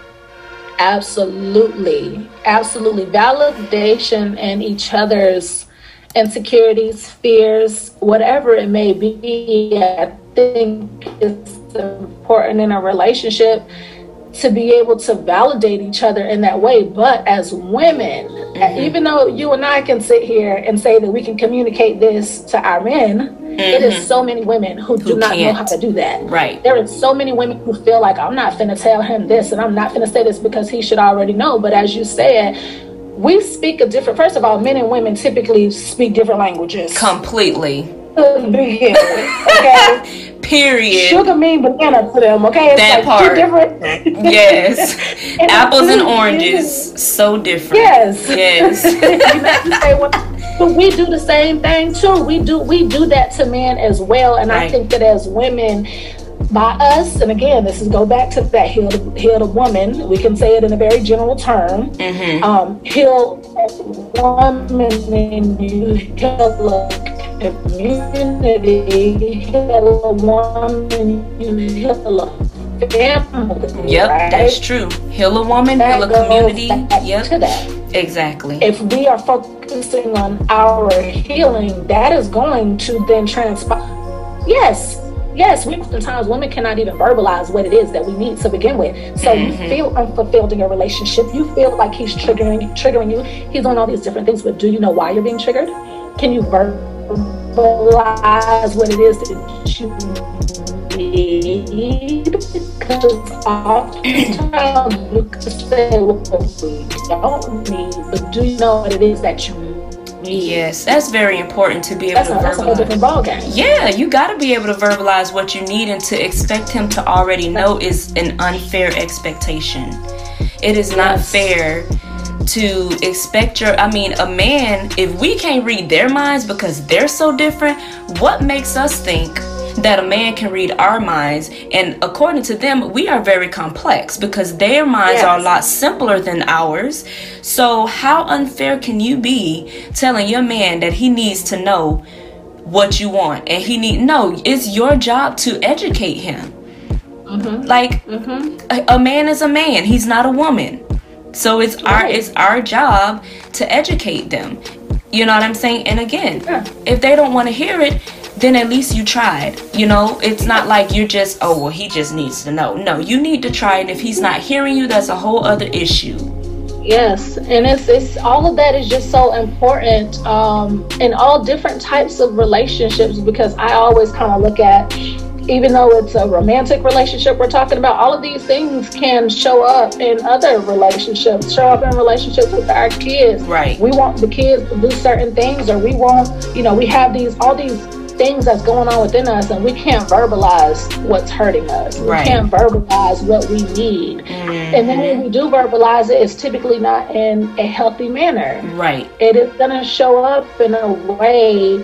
Absolutely. Absolutely. Validation and each other's insecurities fears whatever it may be i think it's important in a relationship to be able to validate each other in that way. But as women, mm-hmm. even though you and I can sit here and say that we can communicate this to our men, mm-hmm. it is mm-hmm. so many women who, who do not can't. know how to do that. Right. There are so many women who feel like I'm not finna tell him this and I'm not finna say this because he should already know. But as you said, we speak a different first of all, men and women typically speak different languages. Completely. [laughs] okay. [laughs] Period. Sugar mean banana to them, okay? It's that like part. different. [laughs] yes. [laughs] and Apples and oranges, so different. Yes. Yes. [laughs] but we do the same thing too. We do we do that to men as well, and right. I think that as women, by us, and again, this is go back to that heal healed woman. We can say it in a very general term. Mm-hmm. Um, heal woman and you heal community, heal a woman, you heal a family. Yep, right? that's true. Heal a woman, that heal a community. Yep. To that. Exactly. If we are focusing on our healing, that is going to then transpire. Yes, yes, we oftentimes women cannot even verbalize what it is that we need to begin with. So mm-hmm. you feel unfulfilled in your relationship. You feel like he's triggering triggering you. He's doing all these different things, but do you know why you're being triggered? Can you verbalize what it is that you need? Because oftentimes we can say what we don't need, but do you know what it is that you Yes, that's very important to be able that's to a, verbalize. That's a whole different ballgame. Yeah, you got to be able to verbalize what you need, and to expect him to already know is an unfair expectation. It is not fair to expect your i mean a man if we can't read their minds because they're so different what makes us think that a man can read our minds and according to them we are very complex because their minds yes. are a lot simpler than ours so how unfair can you be telling your man that he needs to know what you want and he need no it's your job to educate him mm-hmm. like mm-hmm. A, a man is a man he's not a woman so it's right. our it's our job to educate them you know what i'm saying and again yeah. if they don't want to hear it then at least you tried. You know, it's not like you're just, oh, well, he just needs to know. No, you need to try. And if he's not hearing you, that's a whole other issue. Yes, and it's it's all of that is just so important um, in all different types of relationships because I always kind of look at even though it's a romantic relationship we're talking about, all of these things can show up in other relationships, show up in relationships with our kids. Right. We want the kids to do certain things, or we want, you know, we have these all these things that's going on within us and we can't verbalize what's hurting us. We can't verbalize what we need. Mm-hmm. And then when we do verbalize it, it's typically not in a healthy manner. Right. It is going to show up in a way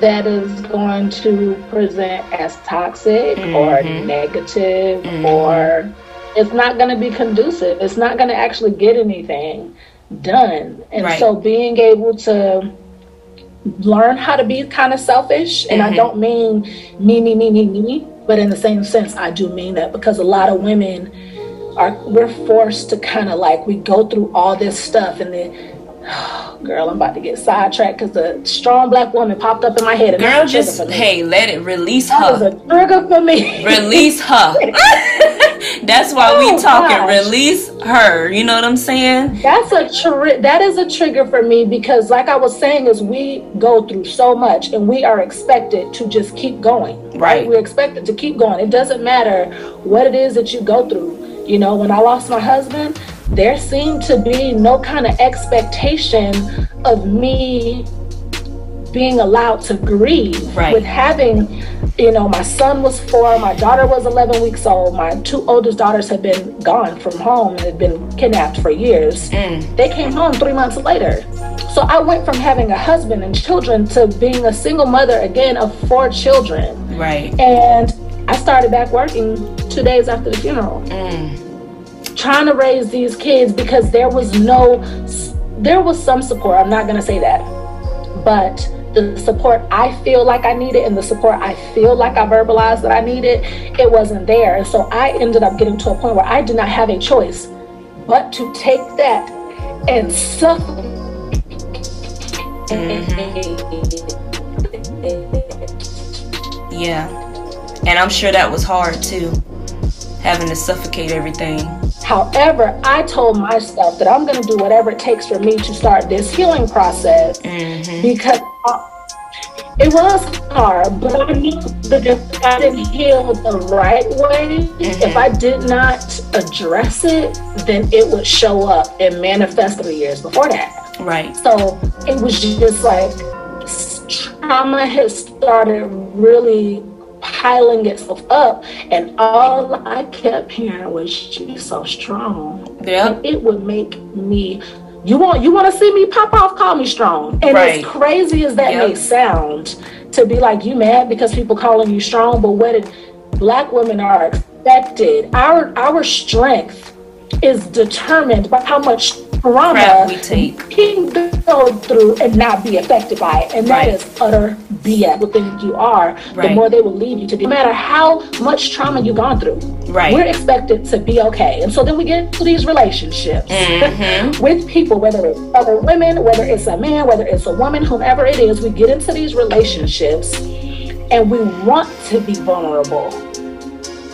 that is going to present as toxic mm-hmm. or negative mm-hmm. or it's not going to be conducive. It's not going to actually get anything done. And right. so being able to learn how to be kind of selfish. And mm-hmm. I don't mean me, me, me, me, me, but in the same sense, I do mean that because a lot of women are, we're forced to kind of like, we go through all this stuff and then, oh, [sighs] girl, I'm about to get sidetracked because the strong black woman popped up in my head. girl, just, hey, let it release that her. That was a trigger for me. Release her. [laughs] That's why oh, we talking. Gosh. Release her. You know what I'm saying? That's a tr- that is a trigger for me because, like I was saying, is we go through so much and we are expected to just keep going. Right. right? We're expected to keep going. It doesn't matter what it is that you go through. You know, when I lost my husband, there seemed to be no kind of expectation of me being allowed to grieve right. with having you know my son was four my daughter was 11 weeks old my two oldest daughters had been gone from home and had been kidnapped for years. Mm. they came home three months later. So i went from having a husband and children to being a single mother again of four children. Right. And i started back working two days after the funeral. Mm. trying to raise these kids because there was no there was some support i'm not going to say that but the support I feel like I needed and the support I feel like I verbalized that I needed, it wasn't there. And so I ended up getting to a point where I did not have a choice but to take that and suffer. Mm-hmm. Yeah. And I'm sure that was hard too, having to suffocate everything. However, I told myself that I'm going to do whatever it takes for me to start this healing process mm-hmm. because it was hard, but I knew that if I didn't heal the right way, mm-hmm. if I did not address it, then it would show up and manifest three years before that. Right. So it was just like trauma has started really piling itself up, and all I kept hearing was, "She's so strong." Yeah. It would make me you want you want to see me pop off? Call me strong. And right. as crazy as that yep. may sound, to be like you mad because people calling you strong, but what it, black women are expected. Our our strength is determined by how much trauma we take. can go through and not be affected by it. And right. that is utter BS. The thing you are, right. the more they will leave you to do. No matter how much trauma you've gone through, right. we're expected to be okay. And so then we get into these relationships mm-hmm. [laughs] with people, whether it's other women, whether it's a man, whether it's a woman, whomever it is, we get into these relationships and we want to be vulnerable.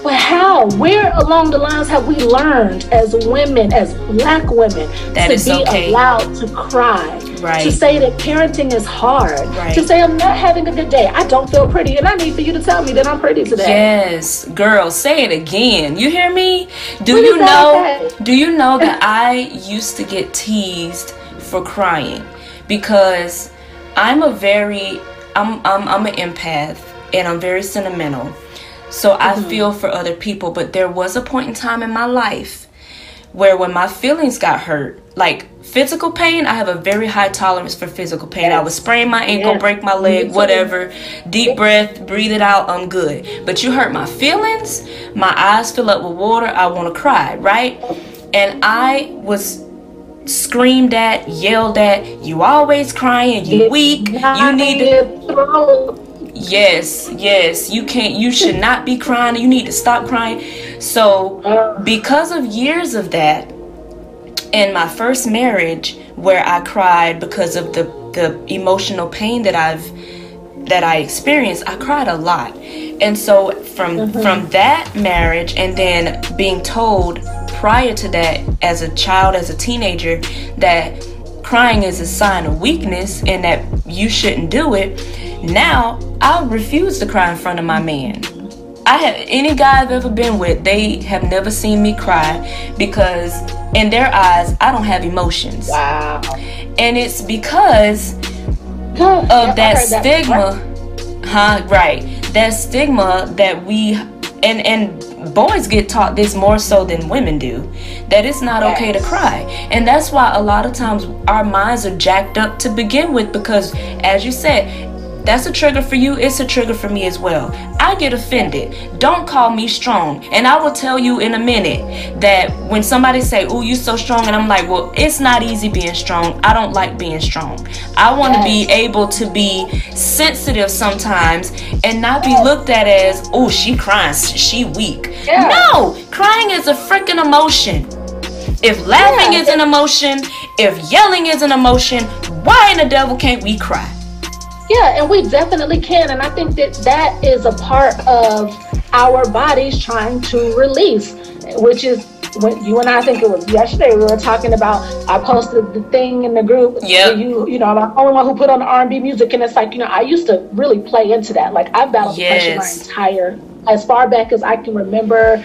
But how? Where along the lines have we learned as women, as black women, That to be okay. allowed to cry? Right. To say that parenting is hard. Right. To say I'm not having a good day. I don't feel pretty, and I need for you to tell me that I'm pretty today. Yes, girl, say it again. You hear me? Do What you know? Do you know that [laughs] I used to get teased for crying because I'm a very I'm I'm I'm an empath and I'm very sentimental. So I feel for other people, but there was a point in time in my life where when my feelings got hurt, like physical pain, I have a very high tolerance for physical pain. I would sprain my ankle, Yes. break my leg, whatever. Deep breath, breathe it out, I'm good. But you hurt my feelings, my eyes fill up with water, I want to cry, right? And I was screamed at, yelled at, you always crying, you weak, you need to to. Yes, yes. You can't you should not be crying. You need to stop crying. So, because of years of that in my first marriage where I cried because of the the emotional pain that I've that I experienced, I cried a lot. And so from mm-hmm. from that marriage and then being told prior to that as a child as a teenager that crying is a sign of weakness and that you shouldn't do it. Now I refuse to cry in front of my man. I have any guy I've ever been with, they have never seen me cry because in their eyes I don't have emotions. Wow. And it's because Of of that stigma huh right that stigma that we and and boys get taught this more so than women do that it's not okay to cry. And that's why a lot of times our minds are jacked up to begin with because as you said that's a trigger for you it's a trigger for me as well. I get offended. Don't call me strong. And i will tell you in a minute that when somebody say oh you so strong and i'm like well it's not easy being strong. I don't like being strong. I want to be able to be sensitive sometimes and not be looked at as oh she crying. She weak. Yeah. no! Crying is a freaking emotion. If laughing Yeah. is an emotion if yelling is an emotion why in the devil can't we cry Yeah, and we definitely can. And I think that that is a part of our bodies trying to release, which is when you and I, I think it was yesterday, we were talking about. I posted the thing in the group. Yeah. You, you know, I'm the only one who put on the R&B music, and it's like, you know, I used to really play into that. Like I've battled depression my entire, as far back as I can remember.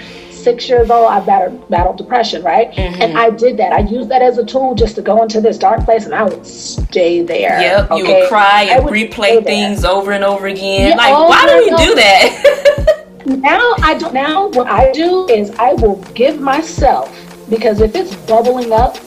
Six years old, I battled, battled depression, right? Mm-hmm. And I did that. I used that as a tool just to go into this dark place, and I would stay there. Yep, you would cry and would replay stay there. things over and over again. Yeah, like, why do you do that? [laughs] Now I do. Now what I do is I will give myself because if it's bubbling up,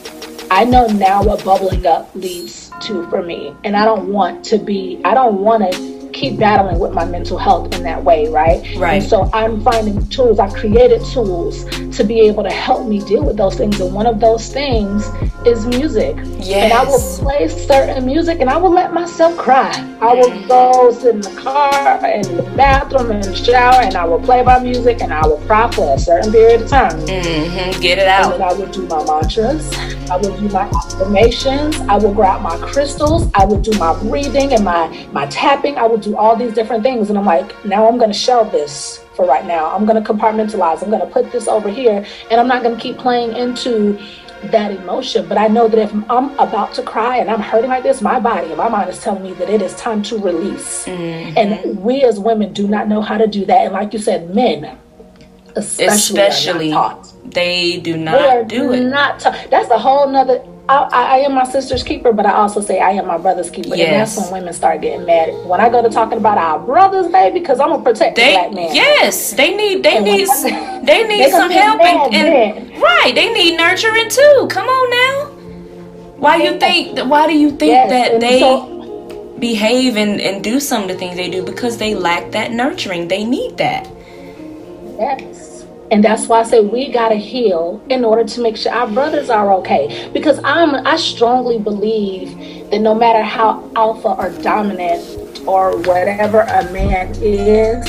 I know now what bubbling up leads to for me, and I don't want to be. I don't want to keep battling with my mental health in that way, right? Right. And so I'm finding tools. I've created tools to be able to help me deal with those things, and one of those things is music. Yes. And I will play certain music and I will let myself cry. I will go sit in the car, and in the bathroom, in the shower, and I will play my music and I will cry for a certain period of time. Mm hmm Get it out. And then. I will do my mantras. I will do my affirmations. I will grab my crystals. I will do my breathing and my my tapping. I will do all these different things. And I'm like, now I'm gonna shelve this for right now. I'm gonna compartmentalize. I'm gonna put this over here, and I'm not gonna keep playing into that emotion. But I know that if I'm about to cry and I'm hurting like this, my body and my mind is telling me that it is time to release. Mm-hmm. And we as women do not know how to do that. And like you said, men especially, Especially, they do not are do it. Not ta- that's a whole nother. I, I, I am my sister's keeper, but I also say I am my brother's keeper. Yes. And that's when women start getting mad. When I go to talking about our brothers, baby, because I'm gonna protect the They black man. yes, they need they And need s- [laughs] they need some help and, and right, they need nurturing too. Come on now. Why you think why do you think Yes, that they so- behave and, and do some of the things they do because they lack that nurturing. They need that. Yes. And that's why I say we gotta heal in order to make sure our brothers are okay. Because I'm I strongly believe that no matter how alpha or dominant or whatever a man is,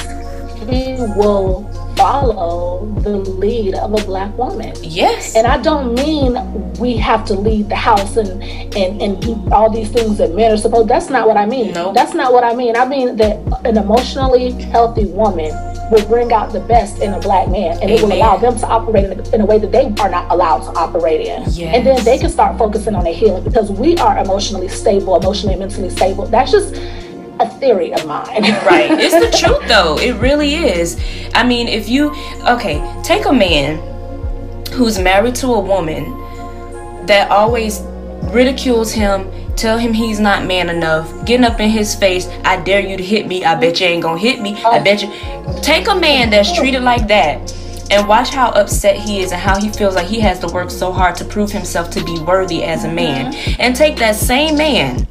he will follow the lead of a black woman. Yes. And I don't mean we have to leave the house and and and do all these things that men are supposed. That's not what I mean. No. That's not what I mean. I mean that an emotionally healthy woman will bring out the best in a black man and it will allow them to operate in a, in a way that they are not allowed to operate in. Yes. And then they can start focusing on their healing because we are emotionally stable, emotionally and mentally stable. That's just a theory of mine. right it's the [laughs] truth though it really is i mean if you okay take a man who's married to a woman that always ridicules him tell him he's not man enough. Getting up in his face i dare you to hit me. I bet you ain't gonna hit me. I oh. bet you. Take a man that's treated like that and watch how upset he is and how he feels like he has to work so hard to prove himself to be worthy as a man. Mm-hmm. And take that same man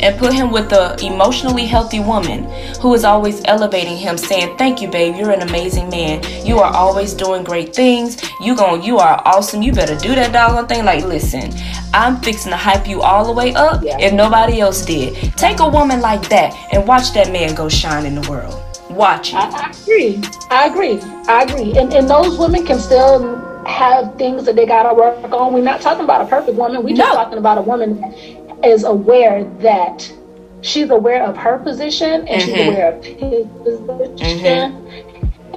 and put him with a emotionally healthy woman who is always elevating him saying thank you babe. You're an amazing man. You are always doing great things. You gon' you are awesome. You better do that doggone thing. Like listen i'm fixing to hype you all the way up Yeah. if nobody else did. Take a woman like that and watch that man go shine in the world watch it I, agree. I agree. I agree. And and those women can still have things that they gotta work on. We're not talking about a perfect woman. We're just No. talking about a woman that is aware that she's aware of her position and she's Mhm. aware of his position.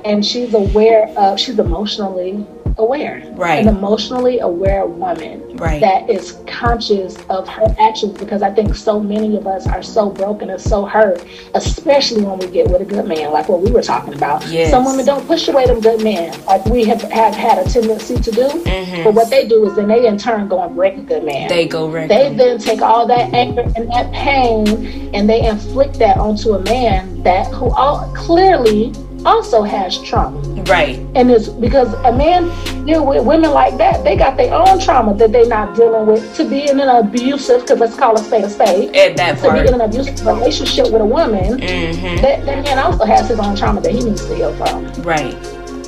And she's aware of she's emotionally aware. Right. An emotionally aware woman Right. that is conscious of her actions because I think so many of us are so broken and so hurt, especially when we get with a good man, like what we were talking about. Yes. Some women don't push away them good men, like we have, have had a tendency to do. Mhm. But what they do is then they in turn go and break a good man. they go wreck They him. then take all that anger and that pain and they inflict that onto a man that who all, clearly also has trauma. right And it's because a man deal with women like that, they got their own trauma that they're not dealing with. To be in an abusive, because let's call a spade a spade, at that to be in an abusive relationship with a woman, hmm that, that man also has his own trauma that he needs to heal from. right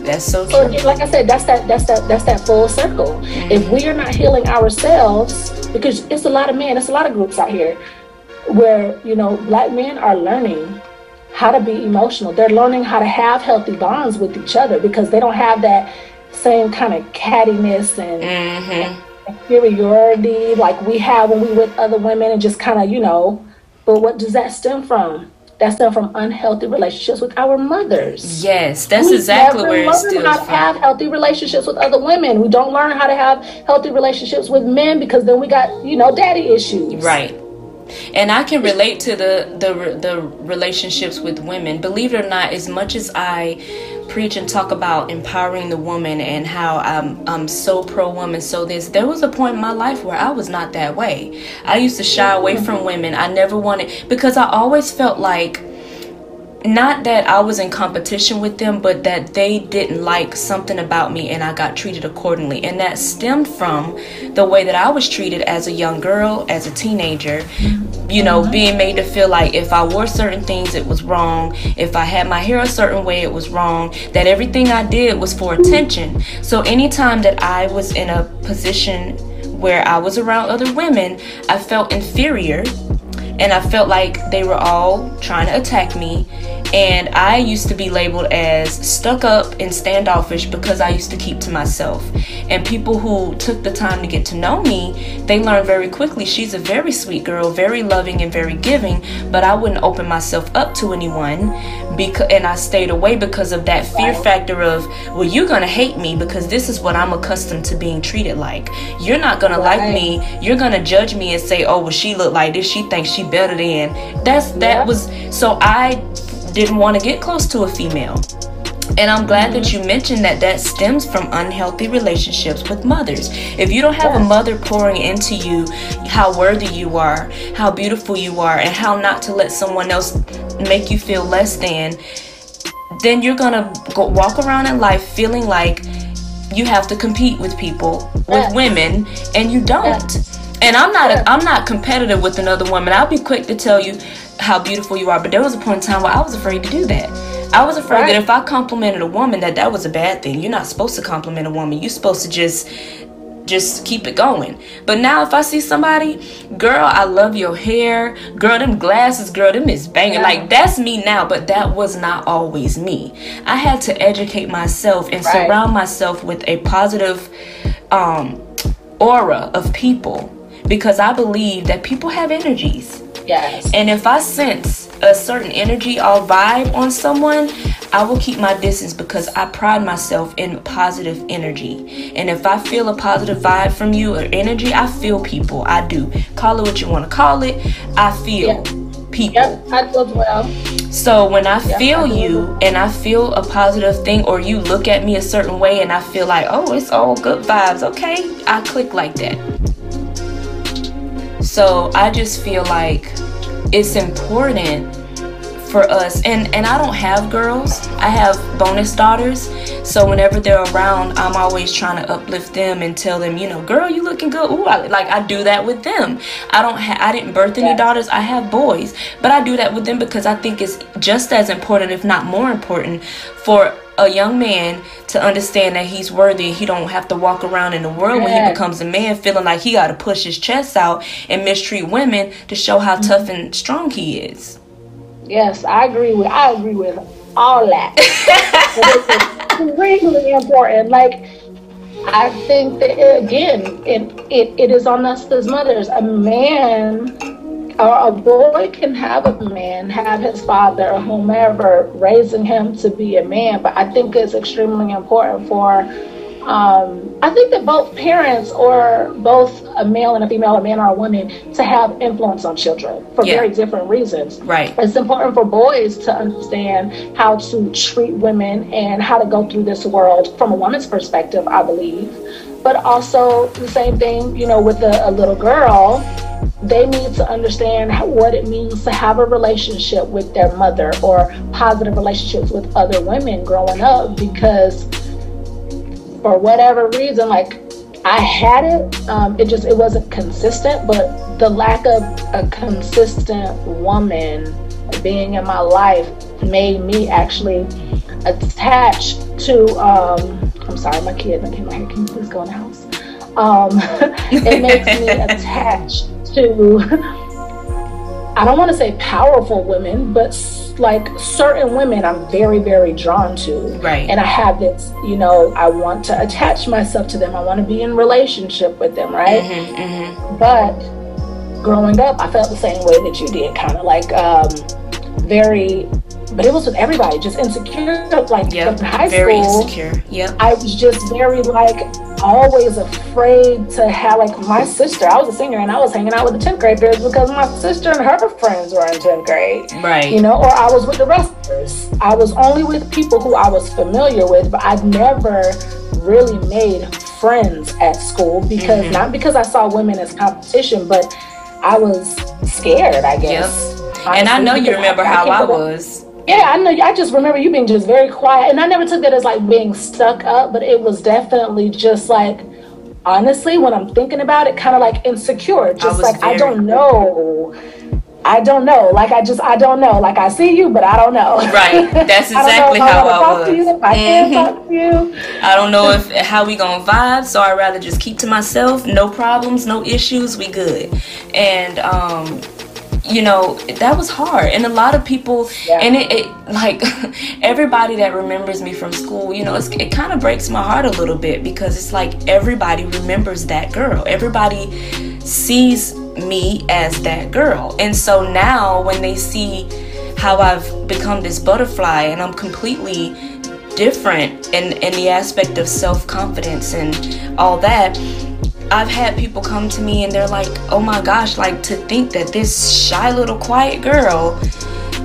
that's so So true again, like I said, that's that that's that that's that full circle. If we are not healing ourselves, because it's a lot of men, it's a lot of groups out here where you know black men are learning how to be emotional. They're learning how to have healthy bonds with each other because they don't have that same kind of cattiness and hmm inferiority like we have when we with other women and just kind of you know. But what does that stem from? That stem from unhealthy relationships with our mothers. yes that's We exactly never where it stems how to have healthy relationships with other women. We don't learn how to have healthy relationships with men because then we got you know daddy issues. Right. And I can relate to the the the relationships with women. Believe it or not, as much as I preach and talk about empowering the woman and how I'm I'm so pro woman, so this there was a point in my life where I was not that way. I used to shy away from women. I never wanted because I always felt like not that I was in competition with them, but that they didn't like something about me and I got treated accordingly. And that stemmed from the way that I was treated as a young girl, as a teenager. You know, mm-hmm. being made to feel like if I wore certain things, it was wrong. If I had my hair a certain way, it was wrong. That everything I did was for attention. So anytime that I was in a position where I was around other women, I felt inferior and I felt like they were all trying to attack me. And I used to be labeled as stuck up and standoffish because I used to keep to myself. And people who took the time to get to know me, they learned very quickly she's a very sweet girl, very loving and very giving, but I wouldn't open myself up to anyone because and I stayed away because of that fear factor of, well, you're gonna hate me because this is what I'm accustomed to being treated like. You're not gonna like me you're gonna judge me and say, "Oh, well, she look like this. She thinks she better than." That's that Yeah. was so I didn't want to get close to a female. And I'm glad that you mentioned that that stems from unhealthy relationships with mothers. If you don't have a mother pouring into you how worthy you are, how beautiful you are, and how not to let someone else make you feel less than, then you're gonna go walk around in life feeling like you have to compete with people, with women, and you don't. And I'm not a, I'm not competitive with another woman. I'll be quick to tell you how beautiful you are, but there was a point in time where I was afraid to do that. I was afraid Right. that if I complimented a woman that that was a bad thing. You're not supposed to compliment a woman. You're supposed to just just keep it going. But now if I see somebody, girl, I love your hair. Girl, them glasses, girl, them is banging. Yeah. Like that's me now, but that was not always me. I had to educate myself and Right. surround myself with a positive um, aura of people because I believe that people have energies. Yes. And if I sense a certain energy or vibe on someone, I will keep my distance because I pride myself in positive energy. And if I feel a positive vibe from you or energy, I feel people. I do. Call it what you want to call it. I feel people. Yep, I feel well. So when I feel I you and I feel a positive thing, or you look at me a certain way and I feel like, oh, it's all good vibes, okay, I click like that. So I just feel like it's important for us and and I don't have girls. I have bonus daughters. So whenever they're around I'm always trying to uplift them and tell them you know girl you looking good. Ooh, I, like I do that with them. I don't ha- I didn't birth any daughters. I have boys but I do that with them because I think it's just as important if not more important for a young man to understand that he's worthy he don't have to walk around in the world when he becomes a man feeling like he got to push his chest out and mistreat women to show how mm-hmm. tough and strong he is Yes, I agree with I agree with all that. [laughs] it's really important. Like I think that again, it, it it is on us as mothers. A man or a boy can have a man, have his father or whomever raising him to be a man, but I think it's extremely important for um, I think that both parents or both a male and a female, a man or a woman, to have influence on children for yeah. very different reasons. Right. It's important for boys to understand how to treat women and how to go through this world from a woman's perspective, I believe. But also the same thing, you know, with a, a little girl, they need to understand what it means to have a relationship with their mother or positive relationships with other women growing up because for whatever reason, like I had it, um, it just it wasn't consistent. But the lack of a consistent woman being in my life made me actually attach to. Um, I'm sorry, my kid. My kid, my hair. Can you please go in the house? Um, [laughs] it makes me [laughs] attached to. I don't want to say powerful women, but like certain women I'm very, very drawn to. Right. And I have this, you know, I want to attach myself to them. I want to be in relationship with them, right? Mm-hmm, mm-hmm. But growing up, I felt the same way that you did, kind of like um, very but it was with everybody, just insecure. Like yep, in high very school, insecure. Yep. I was just very like always afraid to have like my sister. I was a singer and I was hanging out with the tenth graders because my sister and her friends were in tenth grade. Right. You know, or I was with the wrestlers. I was only with people who I was familiar with, but I've never really made friends at school because mm-hmm. not because I saw women as competition, but I was scared. I guess. Yep. Honestly, and I know you remember I, how I, I was yeah, I know. I just remember you being just very quiet, and I never took that as like being stuck up, but it was definitely just like, honestly, when I'm thinking about it, kind of like insecure. Just I like I don't know. I don't know. Like I just I don't know. Like I see you, but I don't know. Right. [laughs] That's exactly I how I, I was. You, I mm-hmm. can't talk to you. I don't know if how we gonna vibe, so I'd rather just keep to myself. No problems, no issues. We good. And um you know that was hard. And a lot of people yeah. and it, it, like [laughs] everybody that remembers me from school you know it kind of breaks my heart a little bit because it's like everybody remembers that girl. Everybody sees me as that girl. And so now when they see how i've become this butterfly and i'm completely different in in the aspect of self-confidence and all that I've had people come to me and they're like, oh my gosh, like to think that this shy little quiet girl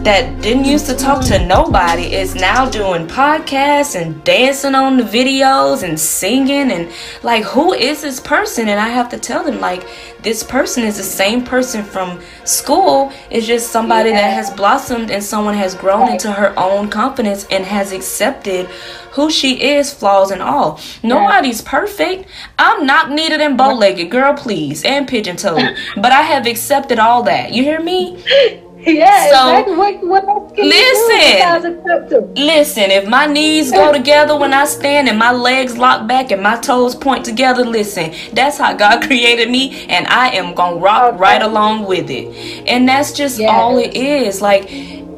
that didn't used to talk to nobody is now doing podcasts and dancing on the videos and singing and like who is this person? And i have to tell them like this person is the same person from school. It's just somebody that has blossomed and someone has grown into her own confidence and has accepted who she is flaws and all. Nobody's perfect. I'm not needed and bow-legged girl please and pigeon-toed. [laughs] But i have accepted all that. You hear me [laughs] Yeah, so, exactly. What, what listen, listen. If my knees go together when I stand and my legs lock back and my toes point together, listen. That's how God [laughs] created me, and I am gonna rock okay. right along with it. And that's just all it is. Like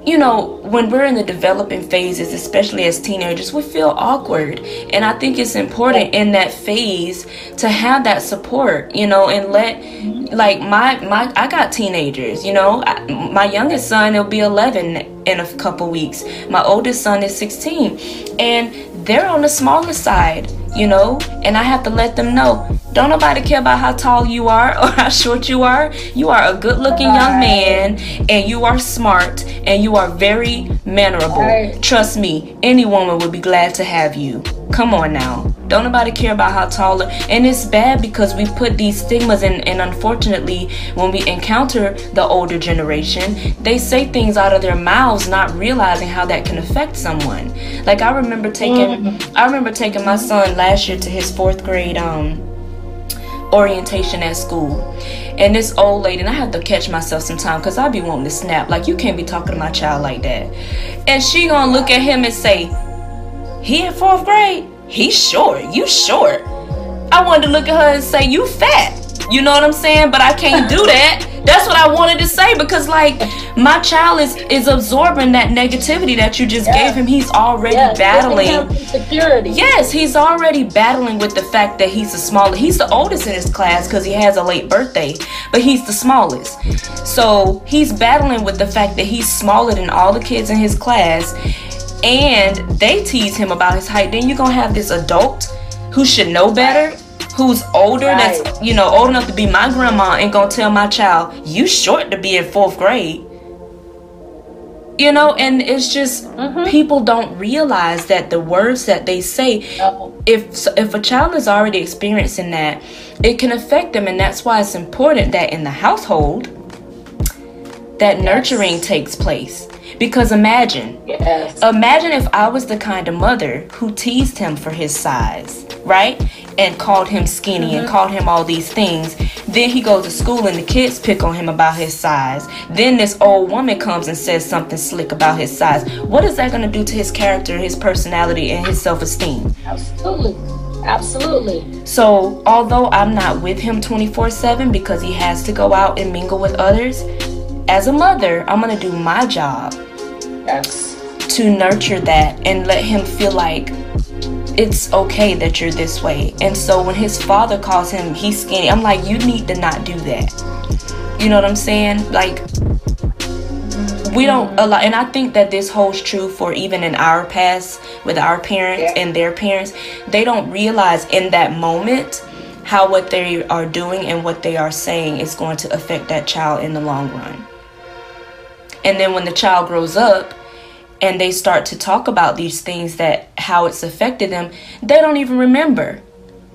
you know, when we're in the developing phases, especially as teenagers, we feel awkward. And I think it's important in that phase to have that support, you know, and let like my my I got teenagers, you know. I, my youngest son will be 11 in a couple weeks. My oldest son is 16. And they're on the smaller side you know, and I have to let them know don't nobody care about how tall you are [laughs] or how short you are. You are a good looking young man and you are smart and you are very mannerable. Right. Trust me, any woman would be glad to have you. Come on now. Don't nobody care about how tall and it's bad because we put these stigmas in and unfortunately when we encounter the older generation, they say things out of their mouths not realizing how that can affect someone. Like I remember taking mm-hmm. I remember taking my son last year to his 4th grade um orientation at school. And this old lady, and I have to catch myself sometime because I be wanting to snap. Like, you can't be talking to my child like that. And she gonna look at him and say, he in fourth grade? He short. You short. I wanted to look at her and say, You fat. You know what I'm saying? But I can't do [laughs] that. That's what I wanted to say because like my child is is absorbing that negativity that you just yeah. gave him. He's already yeah, battling security. Yes, he's already battling with the fact that he's the smallest. He's the oldest in his class because he has a late birthday, but he's the smallest. So he's battling with the fact that he's smaller than all the kids in his class and they tease him about his height, then you're gonna have this adult who should know better, who's older, right. that's you know old enough to be my grandma, and gonna tell my child, "You short to be in fourth grade." You know, and it's just mm-hmm. people don't realize that the words that they say, oh. if if a child is already experiencing that, it can affect them, and that's why it's important that in the household, that yes. nurturing takes place because imagine, yes. imagine if I was the kind of mother who teased him for his size, right? And called him skinny mm-hmm. and called him all these things. Then he goes to school and the kids pick on him about his size. Then this old woman comes and says something slick about his size. What is that going to do to his character, his personality, and his self esteem? Absolutely. Absolutely. So, although I'm not with him 24 7 because he has to go out and mingle with others, as a mother, I'm going to do my job Yes. To nurture that and let him feel like it's okay that you're this way. And so when his father calls him he's skinny, I'm like, you need to not do that. You know what I'm saying? Like we don't allow and I think that this holds true for even in our past with our parents yeah. and their parents. They don't realize in that moment how what they are doing and what they are saying is going to affect that child in the long run. And then when the child grows up and they start to talk about these things that how it's affected them, they don't even remember.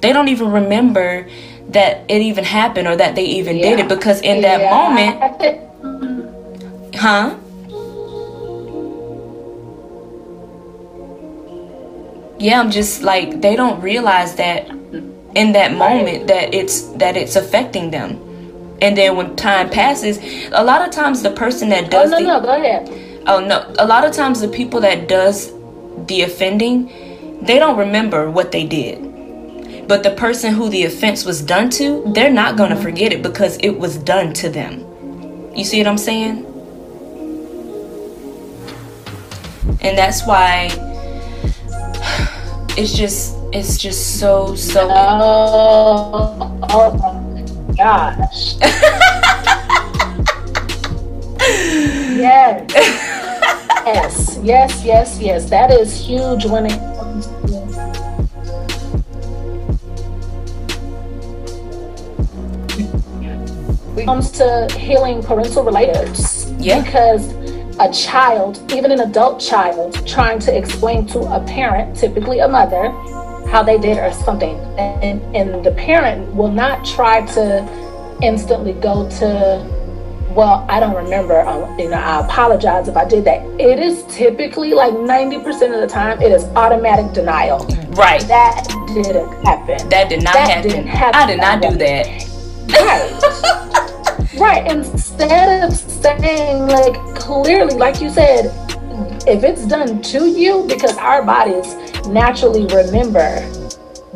They don't even remember that it even happened or that they even yeah. did it because in that yeah. moment, [laughs] mm-hmm. huh? Yeah, I'm just like they don't realize that in that moment that it's that it's affecting them and then when time passes a lot of times the person that does oh, no, the, no, go ahead. oh no a lot of times the people that does the offending they don't remember what they did but the person who the offense was done to they're not going to mm-hmm. forget it because it was done to them you see what i'm saying and that's why [sighs] it's just it's just so so oh, oh gosh. yes. yes, yes, yes, yes. That is huge when it comes to comes to healing parental relationships. Yeah. Because a child, even an adult child, trying to explain to a parent, typically a mother, how they did or something. And, and the parent will not try to instantly go to, well, I don't remember, um, you know, I apologize if I did that. It is typically like 90% of the time, it is automatic denial. Right. That didn't happen. That did not that happen. Didn't happen. I did not do that. Right. [laughs] right. Instead of saying, like, clearly, like you said, if it's done to you, because our bodies naturally remember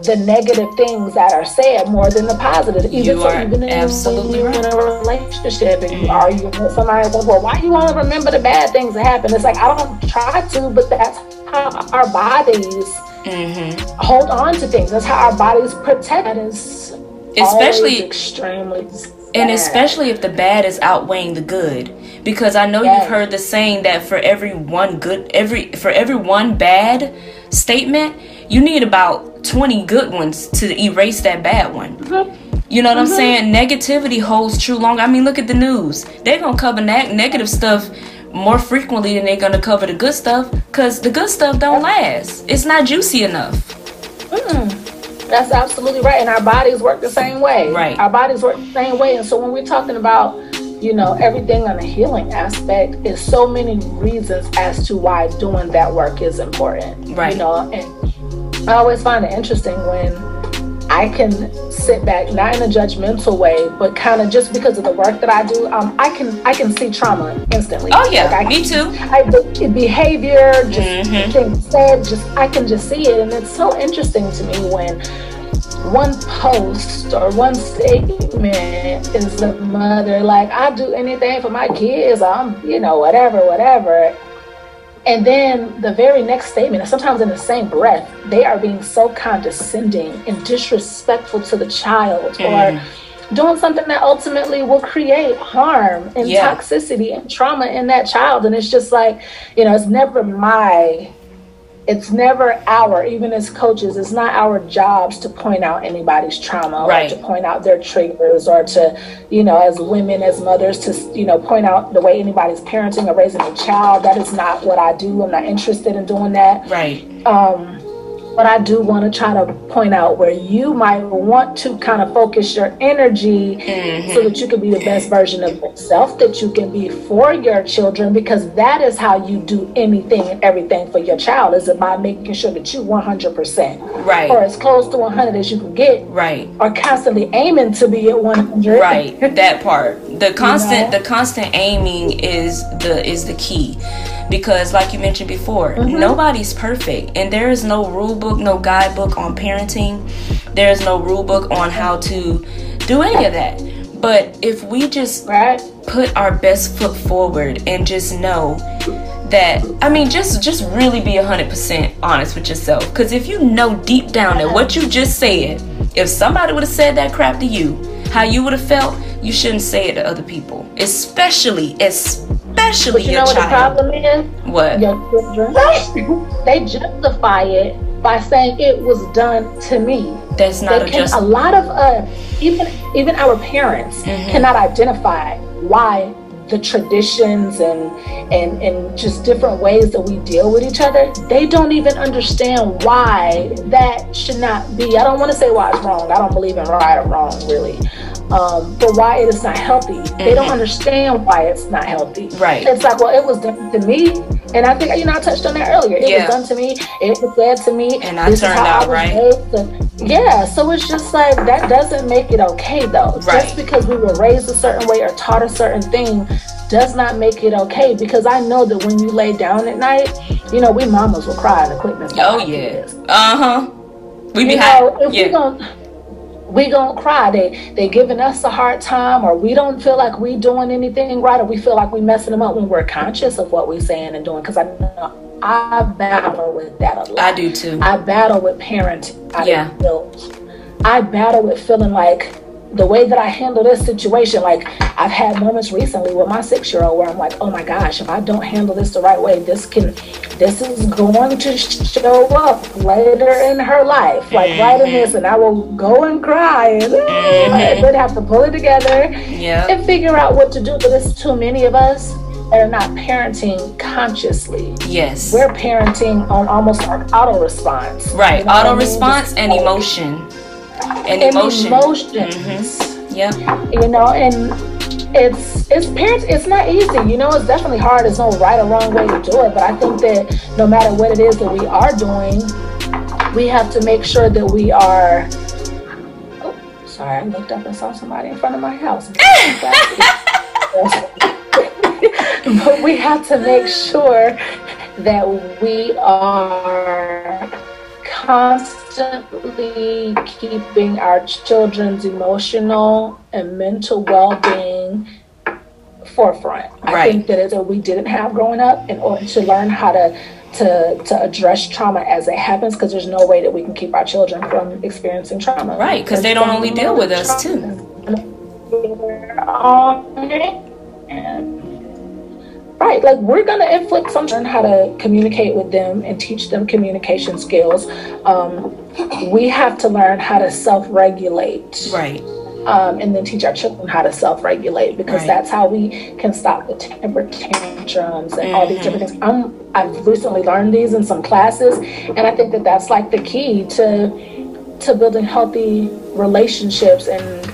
the negative things that are said more than the positive. Even you are even in, absolutely right. in a relationship and you argue with somebody, well, why do you want to remember the bad things that happen? It's like I don't try to, but that's how our bodies mm-hmm. hold on to things. That's how our bodies protect us. Especially extremely and especially if the bad is outweighing the good because i know yes. you've heard the saying that for every one good every for every one bad statement you need about 20 good ones to erase that bad one mm-hmm. you know what mm-hmm. i'm saying negativity holds true long i mean look at the news they're gonna cover ne- negative stuff more frequently than they're gonna cover the good stuff because the good stuff don't last it's not juicy enough mm. That's absolutely right. And our bodies work the same way. Right. Our bodies work the same way. And so when we're talking about, you know, everything on the healing aspect, is so many reasons as to why doing that work is important. Right. You know, and I always find it interesting when I can sit back, not in a judgmental way, but kind of just because of the work that I do, um, I can I can see trauma instantly. Oh yeah, like I, me too. I, behavior, just mm-hmm. things said, just I can just see it, and it's so interesting to me when one post or one statement is the mother like I do anything for my kids. I'm you know whatever whatever and then the very next statement, and sometimes in the same breath, they are being so condescending and disrespectful to the child mm. or doing something that ultimately will create harm and yeah. toxicity and trauma in that child. And it's just like, you know, it's never my it's never our even as coaches it's not our jobs to point out anybody's trauma right. or to point out their triggers or to you know as women as mothers to you know point out the way anybody's parenting or raising a child. That is not what i do. I'm not interested in doing that. Right. Um but I do want to try to point out where you might want to kind of focus your energy mm-hmm. so that you can be the best version of yourself that you can be for your children because that is how you do anything and everything for your child is by making sure that you 100% right. Or as close to 100 as you can get. Right. Or constantly aiming to be at 100 right. That part. The [laughs] constant you know? the constant aiming is the is the key because like you mentioned before mm-hmm. nobody's perfect and there is no rule book no guidebook on parenting there is no rule book on how to do any of that but if we just right. put our best foot forward and just know that i mean just just really be 100% honest with yourself because if you know deep down that what you just said if somebody would have said that crap to you how you would have felt you shouldn't say it to other people especially especially especially but you know what child. the problem is? What? Your children. they justify it by saying it was done to me. That's not they a can, just. A lot of us, even even our parents, mm-hmm. cannot identify why the traditions and and and just different ways that we deal with each other they don't even understand why that should not be i don't want to say why it's wrong i don't believe in right or wrong really um, but why it is not healthy. Mm-hmm. They don't mm-hmm. understand why it's not healthy. Right. It's like, well, it was done to me, and I think you know I touched on that earlier. It yeah. was done to me. It was said to me, and I this turned out right. To, yeah. So it's just like that doesn't make it okay though. Right. Just because we were raised a certain way or taught a certain thing does not make it okay because I know that when you lay down at night, you know, we mamas will cry in equipment. Oh yeah. Uh huh. We be you know, if yeah. We don't gonna cry. They they giving us a hard time, or we don't feel like we doing anything right, or we feel like we messing them up when we're conscious of what we're saying and doing. Because I know I battle with that a lot. I do too. I battle with parent. yeah. I battle with feeling like the way that I handle this situation, like I've had moments recently with my six year old where I'm like, oh my gosh, if I don't handle this the right way, this can, this is going to show up later in her life, like mm-hmm. right in this, and I will go and cry and, mm-hmm. and then have to pull it together yep. and figure out what to do. But it's too many of us that are not parenting consciously. Yes. We're parenting on almost like auto response. Right. You know auto response I mean? and emotion and, and emotion. emotions. Mm-hmm. Yep. You know, and it's it's parents. It's not easy. You know, it's definitely hard. There's no right or wrong way to do it. But I think that no matter what it is that we are doing, we have to make sure that we are. Oh, sorry, I looked up and saw somebody in front of my house. [laughs] [laughs] but we have to make sure that we are constantly keeping our children's emotional and mental well-being forefront. Right. I think that is what we didn't have growing up in order to learn how to to to address trauma as it happens because there's no way that we can keep our children from experiencing trauma. Right, because they don't only deal with us too. Right, like we're gonna inflict some learn how to communicate with them and teach them communication skills. Um, we have to learn how to self-regulate. Right um, and then teach our children how to self-regulate because right. that's how we can stop the temper tantrums and mm-hmm. all these different things. I'm, I've recently learned these in some classes, and I think that that's like the key to to building healthy relationships and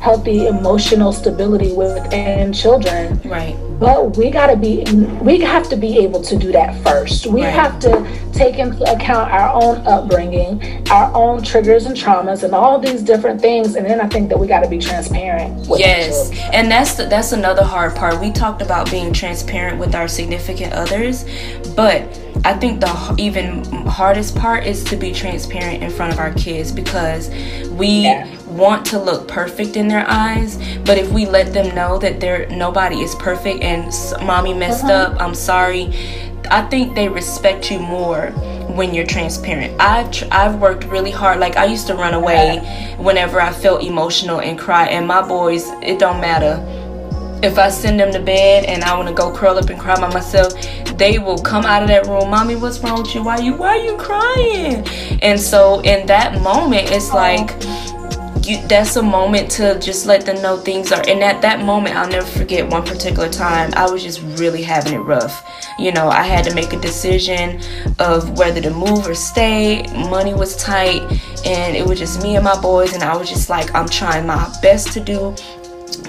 healthy emotional stability within children. Right. But we gotta be we have to be able to do that first. We right. have to take into account our own upbringing, our own triggers and traumas and all these different things. And then I think that we gotta be transparent Yes. And that's the, that's another hard part. We talked about being transparent with our significant others, but I think the even hardest part is to be transparent in front of our kids because we yeah. Want to look perfect in their eyes, but if we let them know that there nobody is perfect and mommy messed uh-huh. up, I'm sorry. I think they respect you more when you're transparent. I've tr- I've worked really hard. Like I used to run away whenever I felt emotional and cry. And my boys, it don't matter if I send them to bed and I want to go curl up and cry by myself, they will come out of that room, mommy, what's wrong with you? Why you why are you crying? And so in that moment, it's like you, that's a moment to just let them know things are. And at that moment, I'll never forget one particular time. I was just really having it rough. You know, I had to make a decision of whether to move or stay. Money was tight, and it was just me and my boys. And I was just like, I'm trying my best to do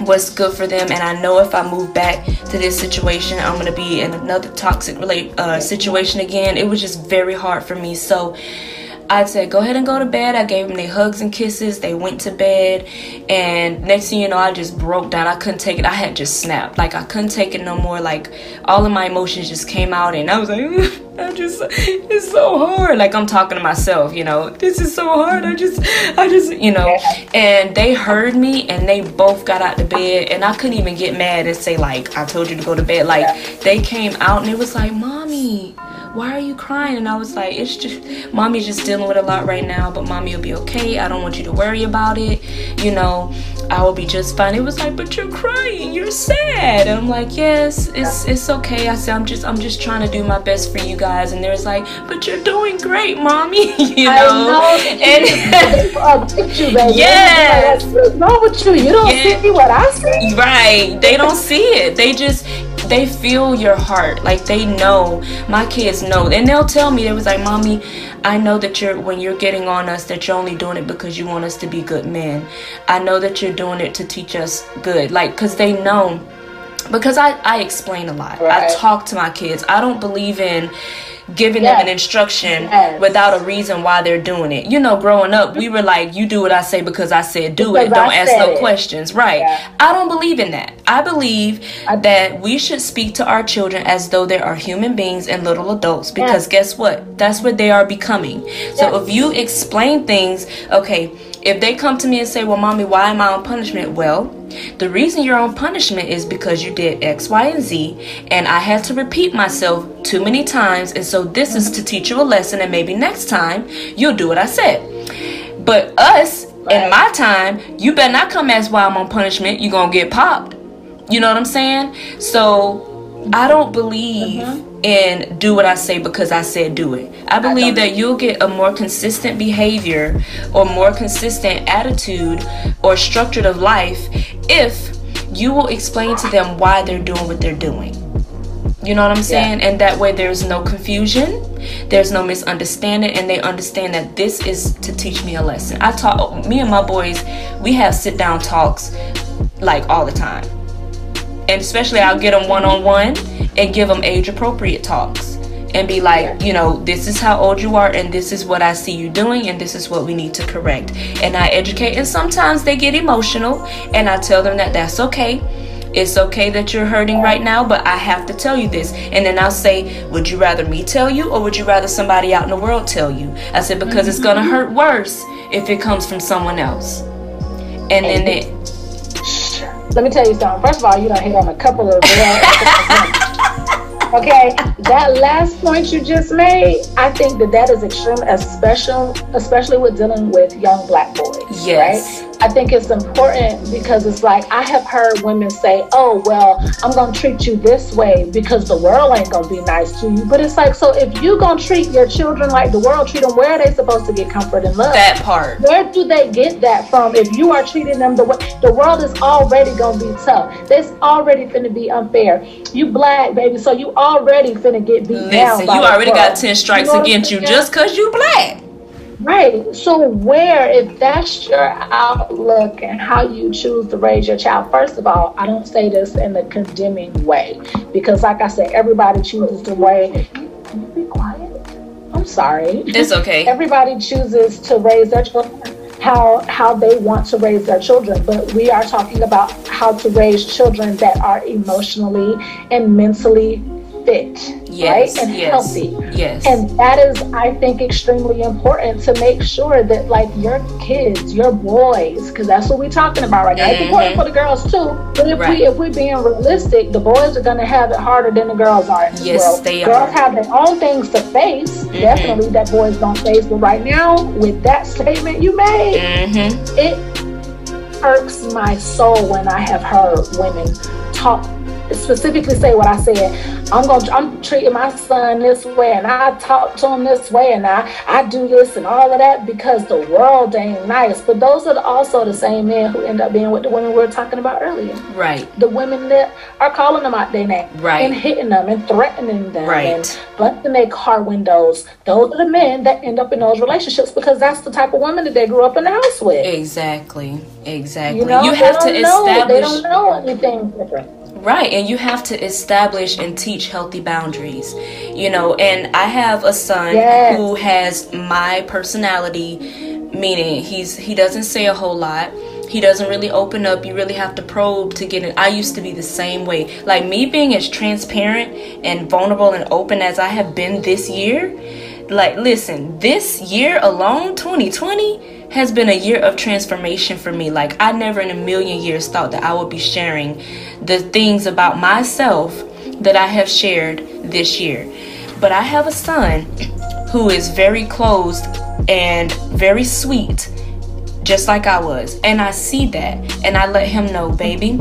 what's good for them and i know if i move back to this situation i'm to be in another toxic relate uh, situation again it was just very hard for me so I said, go ahead and go to bed. I gave them their hugs and kisses. They went to bed. And next thing you know, I just broke down. I couldn't take it. I had just snapped. Like, I couldn't take it no more. Like, all of my emotions just came out. And I was like, [laughs] I just, it's so hard. Like, I'm talking to myself, you know, this is so hard. I just, I just, you know. And they heard me and they both got out the bed. And I couldn't even get mad and say, like, I told you to go to bed. Like, they came out and it was like, Mommy why are you crying? And I was like, it's just, mommy's just dealing with a lot right now, but mommy will be okay. I don't want you to worry about it. You know, I will be just fine. It was like, but you're crying, you're sad. And I'm like, yes, it's it's okay. I said, I'm just I'm just trying to do my best for you guys. And there's like, but you're doing great, mommy. [laughs] you know, I know. and. [laughs] Yes. What's wrong with you? You don't yeah. see what I see. Right. They don't see it. They just they feel your heart like they know my kids know. And they'll tell me they was like mommy i know that you're when you're getting on us that you're only doing it because you want us to be good men. I know that you're doing it to teach us good. Like because they know. Because i i explain a lot. Right. i talk to my kids. I don't believe in giving yes. them an instruction yes. without a reason why they're doing it. You know, growing up, we were like, you do what I say because I said do because it. Don't ask no it. questions. Right. Yeah. I don't believe in that. I believe I that we should speak to our children as though they are human beings and little adults because guess what? That's what they are becoming. So if you explain things, okay, if they come to me and say, Well, mommy, why am I on punishment? Well, the reason you're on punishment is because you did X, Y, and Z, and I had to repeat myself too many times, and so this is to teach you a lesson, and maybe next time you'll do what I said. But us, in my time, you better not come ask why I'm on punishment. You're gonna get popped. You know what I'm saying? So I don't believe. Uh-huh and do what I say because I said do it. I believe that you'll get a more consistent behavior or more consistent attitude or structure of life if you will explain to them why they're doing what they're doing. You know what I'm saying? Yeah. And that way there's no confusion, there's no misunderstanding, and they understand that this is to teach me a lesson. I talk, me and my boys, we have sit down talks like all the time and especially I'll get them one on one and give them age appropriate talks and be like, you know, this is how old you are, and this is what I see you doing, and this is what we need to correct. And I educate, and sometimes they get emotional, and I tell them that that's okay. it's okay that you're hurting right now, but I have to tell you this. And then I'll say, would you rather me tell you or would you rather somebody out in the world tell you? I said, because mm-hmm. it's going to hurt worse if it comes from someone else. And then it. Let me tell you something. First of all, you don't hit on a couple of. [laughs] okay that last point you just made i think that that is extreme especially especially with dealing with young black boys yes right? I think it's important because it's like I have heard women say, "Oh, well, I'm gonna treat you this way because the world ain't gonna be nice to you." But it's like, so if you gonna treat your children like the world treat them, where are they supposed to get comfort and love? That part. Where do they get that from? If you are treating them the way the world is already gonna be tough, it's already finna be unfair. You black baby, so you already finna get beat Listen, down. You already got ten strikes you against you just cause you black. Right. So, where, if that's your outlook and how you choose to raise your child, first of all, I don't say this in a condemning way because, like I said, everybody chooses the way. Can you be quiet? I'm sorry. It's okay. everybody chooses to raise their children how how they want to raise their children but we are talking about how to raise children that are emotionally and mentally fit, yes, right? And yes, healthy. Yes. And that is, I think, extremely important to make sure that like your kids, your boys, because that's what we're talking about right now. Mm-hmm. It's important for the girls too. But if right. we if we're being realistic, the boys are gonna have it harder than the girls are. yes, world. they girls are. Have their own things to face. Mm-hmm. Definitely that boys don't face. But right now, with that statement you made, mm-hmm. it irks my soul when I have heard women talk specifically say what I said. I'm going I'm treating my son this way and I talk to him this way and I, I do this and all of that because the world ain't nice. But those are also the same men who end up being with the women we were talking about earlier. Right. The women that are calling them out their name. Right. And hitting them and threatening them right. and busting their car windows. Those are the men that end up in those relationships because that's the type of women that they grew up in the house with. Exactly. Exactly. You, know, you have to know, establish they don't know anything different Right, and you have to establish and teach healthy boundaries. You know, and I have a son yes. who has my personality, meaning he's he doesn't say a whole lot. He doesn't really open up. You really have to probe to get it. I used to be the same way. Like me being as transparent and vulnerable and open as I have been this year. Like listen, this year alone, 2020, has been a year of transformation for me. Like, I never in a million years thought that I would be sharing the things about myself that I have shared this year. But I have a son who is very closed and very sweet, just like I was. And I see that. And I let him know, baby,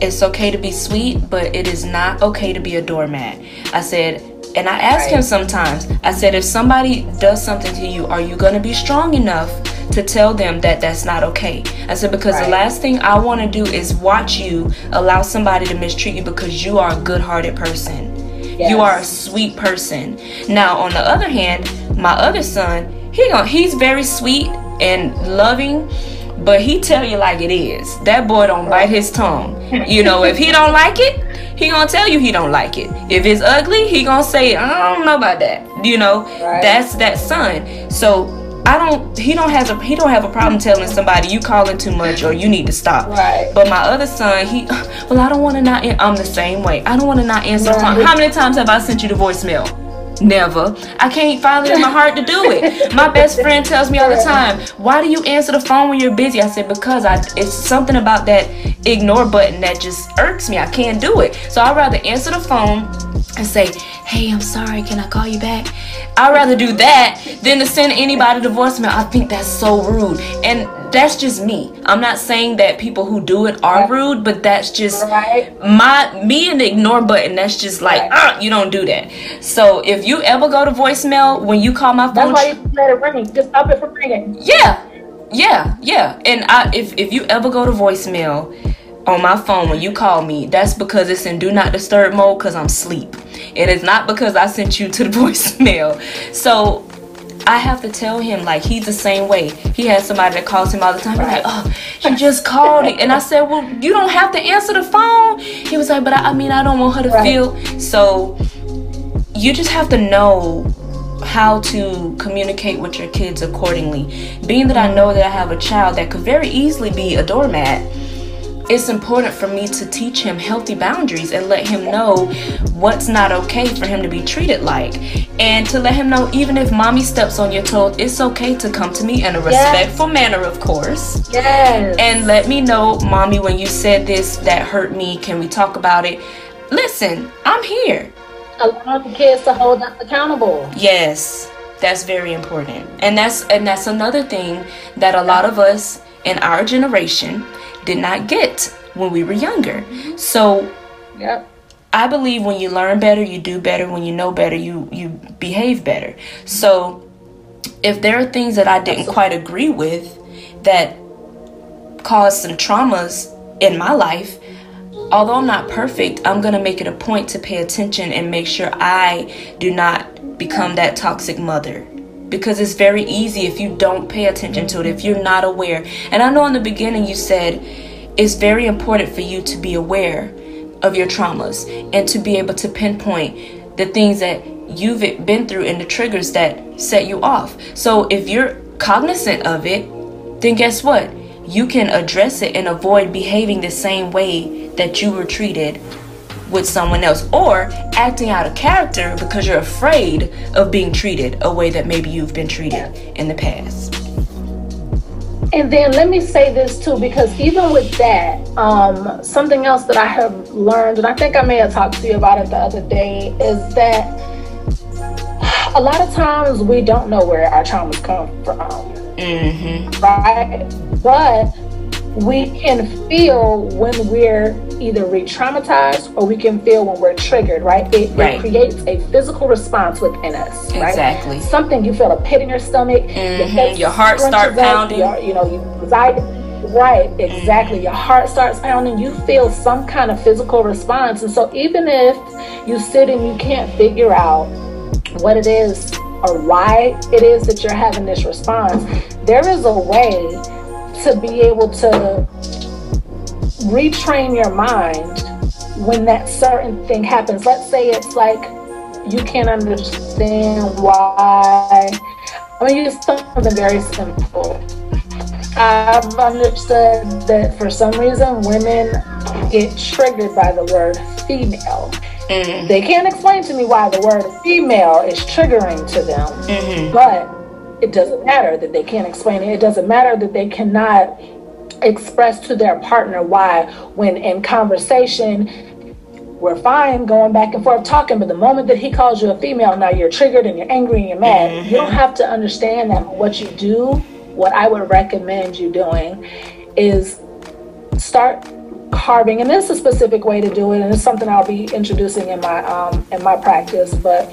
it's okay to be sweet, but it is not okay to be a doormat. I said, and I ask right. him sometimes, I said, if somebody does something to you, are you going to be strong enough to tell them that that's not okay? I said, because right. the last thing I want to do is watch you allow somebody to mistreat you because you are a good hearted person. Yes. You are a sweet person. Now, on the other hand, my other son, he he's very sweet and loving, but he tell you like it is. That boy don't bite his tongue. You know, if he don't like it, he gonna tell you he don't like it. If it's ugly, he gonna say, I don't know about that. You know, right. that's that son. So I don't. He don't has a. He don't have a problem telling somebody you calling too much or you need to stop. Right. But my other son, he. [sighs] Well, I don't want to not. I'm the same way. I don't want to not answer right. How many times have I sent you the voicemail? Never. I can't find it in my heart to do it. My best friend tells me all the time, "Why do you answer the phone when you're busy?" I said, "Because I. It's something about that ignore button that just irks me. I can't do it. So I'd rather answer the phone and say, hey, I'm sorry, can I call you back? I'd rather do that than to send anybody the voicemail. I think that's so rude. And that's just me. I'm not saying that people who do it are rude, but that's just right. my me and the ignore button. That's just like, right. uh, you don't do that. So if you ever go to voicemail when you call my phone, that's why you let it ring. Just stop it from ringing. Yeah, yeah, yeah. And I, if if you ever go to voicemail on my phone when you call me, that's because it's in do not disturb mode because I'm asleep. It is not because I sent you to the [laughs] voicemail. So I have to tell him like he's the same way. He has somebody that calls him all the time. Right. Like, oh, she just called it, and I said, well, you don't have to answer the phone. He was like, but I, I mean, I don't want her to right. feel. So you just have to know how to communicate with your kids accordingly. Being that I know that I have a child that could very easily be a doormat it's important for me to teach him healthy boundaries and let him know what's not okay for him to be treated like. And to let him know, even if mommy steps on your toes, it's okay to come to me in a respectful yes. manner, of course. Yes. And let me know, mommy, when you said this, that hurt me. Can we talk about it? Listen, I'm here. Allow the kids to hold us accountable. Yes. That's very important. And that's and that's another thing that a lot of us in our generation did not get when we were younger. Mm-hmm. So, yep. I believe when you learn better, you do better. When you know better, you you behave better. Mm-hmm. So, if there are things that I didn't quite agree with that caused some traumas in my life, although I'm not perfect, I'm going to make it a point to pay attention and make sure I do not become that toxic mother because it's very easy if you don't pay attention to it, if you're not aware. And I know in the beginning you said it's very important for you to be aware of your traumas and to be able to pinpoint the things that you've been through and the triggers that set you off. So if you're cognizant of it, then guess what? You can address it and avoid behaving the same way that you were treated with someone else or acting out of character because you're afraid of being treated a way that maybe you've been treated in the past. And then let me say this too, because even with that, um, something else that I have learned, and I think I may have talked to you about it the other day, is that a lot of times we don't know where our traumas come from. Mm-hmm. Right? But we can feel when we're either re-traumatized or we can feel when we're triggered, right? It, right. it creates a physical response within us, right? Exactly. Something you feel a pit in your stomach, mm-hmm. your, your heart start pounding. Your, you know, you anxiety. Right, exactly. Mm-hmm. Your heart starts pounding. You feel some kind of physical response, and so even if you sit and you can't figure out what it is or why it is that you're having this response, there is a way to be able to retrain your mind when that certain thing happens. Let's say it's like you can't understand why. I mean, use something very simple. I've understood that for some reason women get triggered by the word female. Mm-hmm. They can't explain to me why the word female is triggering to them, mm-hmm. but it doesn't matter that they can't explain it. It doesn't matter that they cannot express to their partner why, when in conversation, we're fine going back and forth talking, but the moment that he calls you a female, now you're triggered and you're angry and you're mad. Mm-hmm. You don't have to understand that. What you do, what I would recommend you doing, is start carving, and this is a specific way to do it, and it's something I'll be introducing in my um, in my practice, but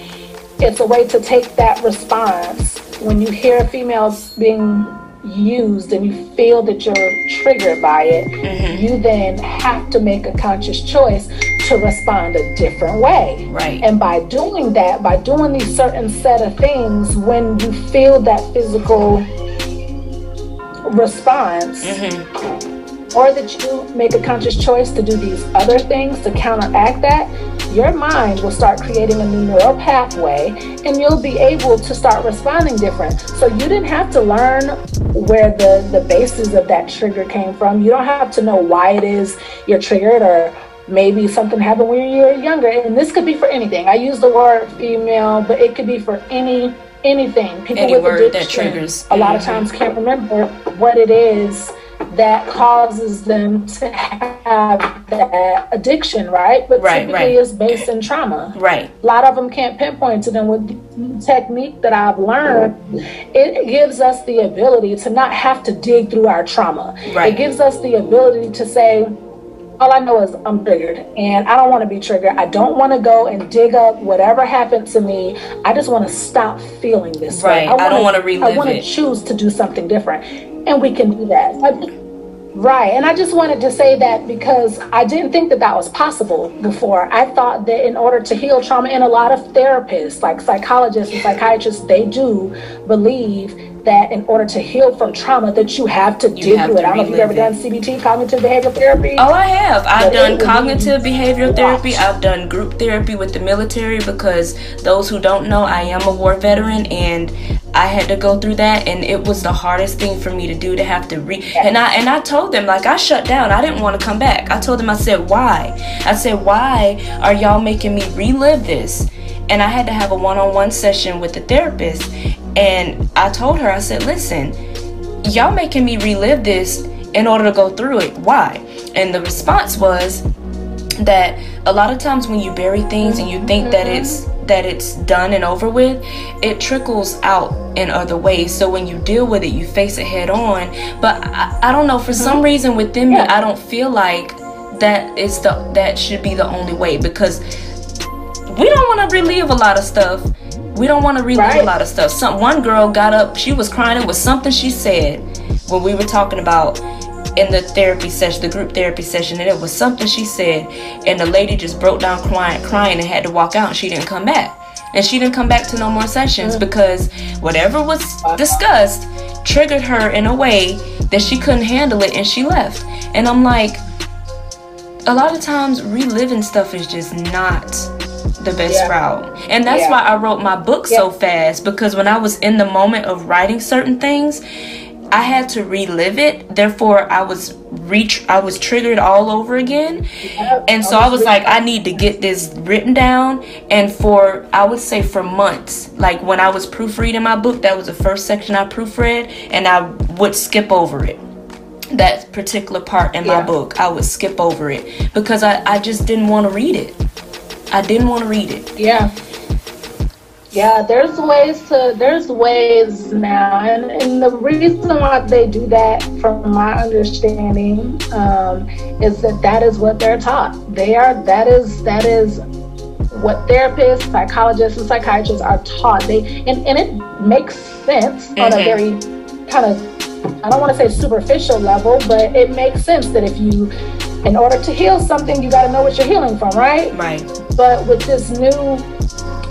it's a way to take that response when you hear females being used and you feel that you're triggered by it, mm-hmm. you then have to make a conscious choice to respond a different way. Right. And by doing that, by doing these certain set of things, when you feel that physical response, mm-hmm. Or that you make a conscious choice to do these other things to counteract that, your mind will start creating a new neural pathway and you'll be able to start responding different. So you didn't have to learn where the, the basis of that trigger came from. You don't have to know why it is you're triggered or maybe something happened when you were younger. And this could be for anything. I use the word female, but it could be for any anything. People any with addiction, that triggers. a lot of times can't remember what it is that causes them to have that addiction, right? But right, typically right. it's based in trauma. Right. A lot of them can't pinpoint to them with technique that I've learned. It gives us the ability to not have to dig through our trauma. Right. It gives us the ability to say, all I know is I'm triggered and I don't want to be triggered. I don't want to go and dig up whatever happened to me. I just want to stop feeling this right. way. I, wanna, I don't want to relive it. I want to choose to do something different. And we can do that. Right. And I just wanted to say that because I didn't think that that was possible before. I thought that in order to heal trauma, and a lot of therapists, like psychologists and psychiatrists, they do believe that in order to heal from trauma that you have to you dig through it. I don't know if you've ever done CBT, cognitive behavioral therapy. Oh, I have. I've done cognitive behavioral therapy. I've done group therapy with the military because those who don't know, I am a war veteran and I had to go through that and it was the hardest thing for me to do to have to re and I and I told them like I shut down. I didn't want to come back. I told them I said why? I said why are y'all making me relive this? And I had to have a one-on-one session with the therapist and I told her I said, "Listen, y'all making me relive this in order to go through it. Why?" And the response was that a lot of times when you bury things and you think that it's that it's done and over with, it trickles out in other ways. So when you deal with it, you face it head on. But I, I don't know, for some mm-hmm. reason within me, I don't feel like that is the that should be the only way because we don't want to relive a lot of stuff. We don't want to relive right. a lot of stuff. Some one girl got up, she was crying. It was something she said when we were talking about in the therapy session, the group therapy session, and it was something she said, and the lady just broke down crying, crying, and had to walk out, and she didn't come back, and she didn't come back to no more sessions mm-hmm. because whatever was discussed triggered her in a way that she couldn't handle it, and she left. And I'm like, a lot of times reliving stuff is just not the best yeah. route. And that's yeah. why I wrote my book so fast because when I was in the moment of writing certain things, I had to relive it. Therefore, I was reach I was triggered all over again. And so I was like I need to get this written down and for I would say for months. Like when I was proofreading my book, that was the first section I proofread and I would skip over it. That particular part in yeah. my book, I would skip over it because I, I just didn't want to read it. I didn't want to read it. Yeah. Yeah, there's ways to there's ways now, and, and the reason why they do that, from my understanding, um, is that that is what they're taught. They are that is that is what therapists, psychologists, and psychiatrists are taught. They and, and it makes sense mm-hmm. on a mm-hmm. very kind of I don't want to say superficial level, but it makes sense that if you in order to heal something, you got to know what you're healing from, right? Right. But with this new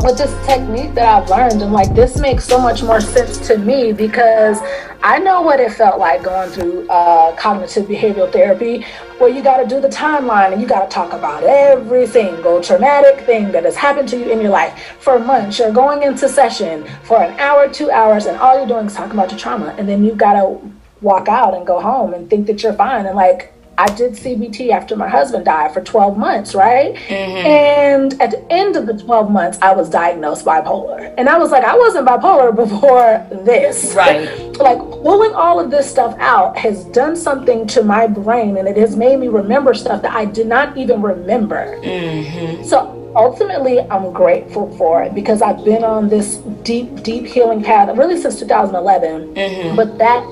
with this technique that I've learned, and like this makes so much more sense to me because I know what it felt like going through uh, cognitive behavioral therapy, where you got to do the timeline and you got to talk about every single traumatic thing that has happened to you in your life for months. You're going into session for an hour, two hours, and all you're doing is talking about your trauma, and then you got to walk out and go home and think that you're fine and like I did CBT after my husband died for 12 months, right? Mm-hmm. And at the end of the 12 months, I was diagnosed bipolar. And I was like, I wasn't bipolar before this. Right. [laughs] like pulling all of this stuff out has done something to my brain and it has made me remember stuff that I did not even remember. Mm-hmm. So ultimately i'm grateful for it because i've been on this deep deep healing path really since 2011 mm-hmm. but that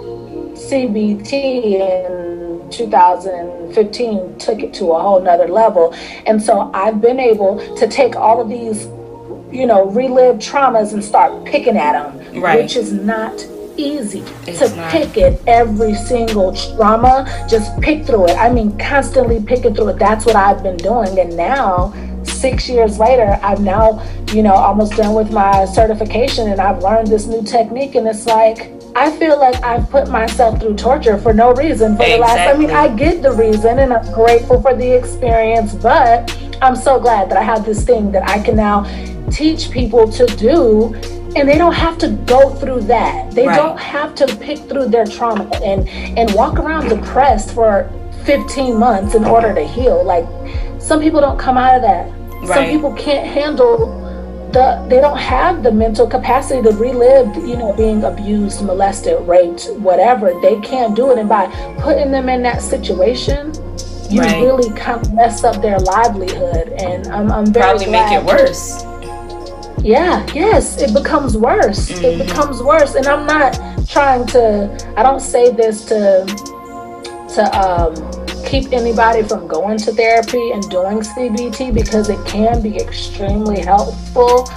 cbt and 2015 took it to a whole nother level. And so I've been able to take all of these, you know, relive traumas and start picking at them, right. which is not easy it's to not. pick it every single trauma just pick through it i mean constantly picking through it that's what i've been doing and now six years later i'm now you know almost done with my certification and i've learned this new technique and it's like I feel like I've put myself through torture for no reason for exactly. the last. I mean, I get the reason, and I'm grateful for the experience, but I'm so glad that I have this thing that I can now teach people to do and they don't have to go through that. They right. don't have to pick through their trauma and and walk around depressed for 15 months in order to heal. Like some people don't come out of that. Right. Some people can't handle the they don't have the mental capacity to relive you know being abused molested raped whatever. They can't do it. And by putting them in that situation you right. really kind of mess up their livelihood. And i'm, I'm very probably make it worse. Yeah yes it becomes worse. Mm-hmm. it becomes worse. And i'm not trying to i don't say this to to um keep anybody from going to therapy and doing CBT because it can be extremely helpful.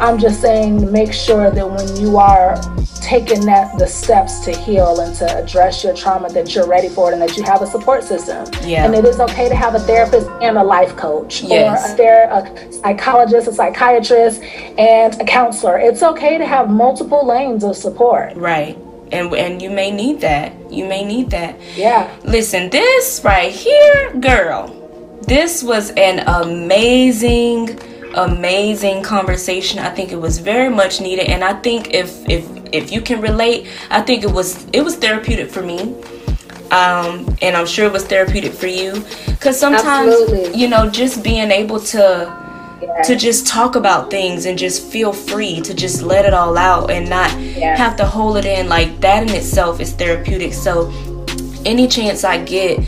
I'm just saying make sure that when you are taking that the steps to heal and to address your trauma that you're ready for it and that you have a support system. Yeah. And it is okay to have a therapist and a life coach yes. or a, ther- a psychologist, a psychiatrist, and a counselor. It's okay to have multiple lanes of support. Right and and you may need that. You may need that. Yeah. Listen, this right here, girl. This was an amazing amazing conversation. I think it was very much needed and I think if if if you can relate, I think it was it was therapeutic for me. Um, and I'm sure it was therapeutic for you because sometimes Absolutely. you know just being able to to just talk about things and just feel free to just let it all out and not have to hold it in. Like that in itself is therapeutic. So any chance i get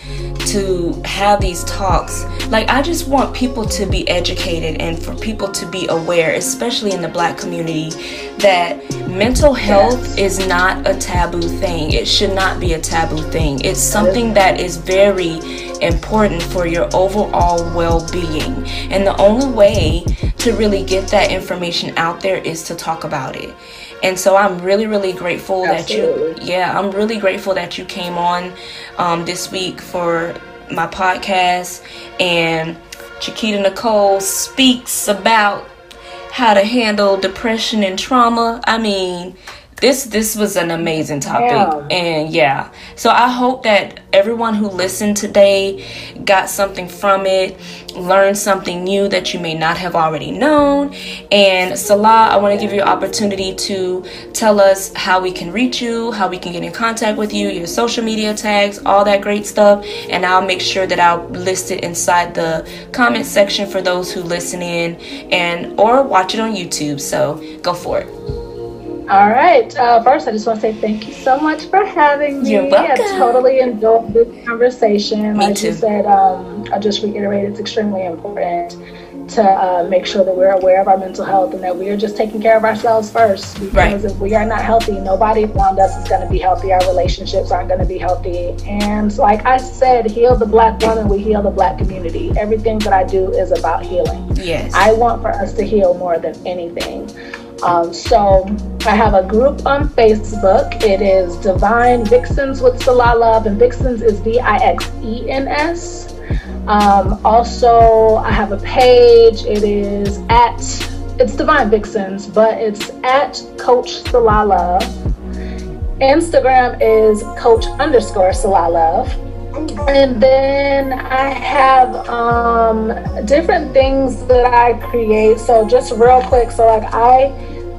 to have these talks. Like, I just want people to be educated and for people to be aware, especially in the black community, that mental health is not a taboo thing. It should not be a taboo thing. It's something that is very important for your overall well being. And the only way to really get that information out there is to talk about it. And so I'm really, really grateful Absolutely. that you, yeah, I'm really grateful that you came on um, this week for my podcast. And Chiquita Nicole speaks about how to handle depression and trauma. I mean, this this was an amazing topic. Yeah. and yeah. So i hope that everyone who listened today got something from it learned something new that you may not have already known. And salah i want to give you an opportunity to tell us how we can reach you how we can get in contact with you your social media tags all that great stuff. And i'll make sure that i'll list it inside the comment section for those who listen in and or watch it on youtube. So go for it all right. Uh, first, I just want to say thank you so much for having me. You're welcome. I totally enjoyed this conversation. Me like too. you said, um, I just reiterate it's extremely important to uh, make sure that we're aware of our mental health and that we are just taking care of ourselves first. Because right. if we are not healthy, nobody around us is going to be healthy. Our relationships aren't going to be healthy. And like I said, heal the black woman, we heal the black community. Everything that I do is about healing. Yes. I want for us to heal more than anything. Um, so I have a group on Facebook. It is Divine Vixens with Salah Love, and Vixens is V I X E N S. Um, also, I have a page. It is at it's Divine Vixens, but it's at Coach Salah Love. Instagram is Coach underscore Salah Love. And then I have um, different things that I create. So just real quick, so like I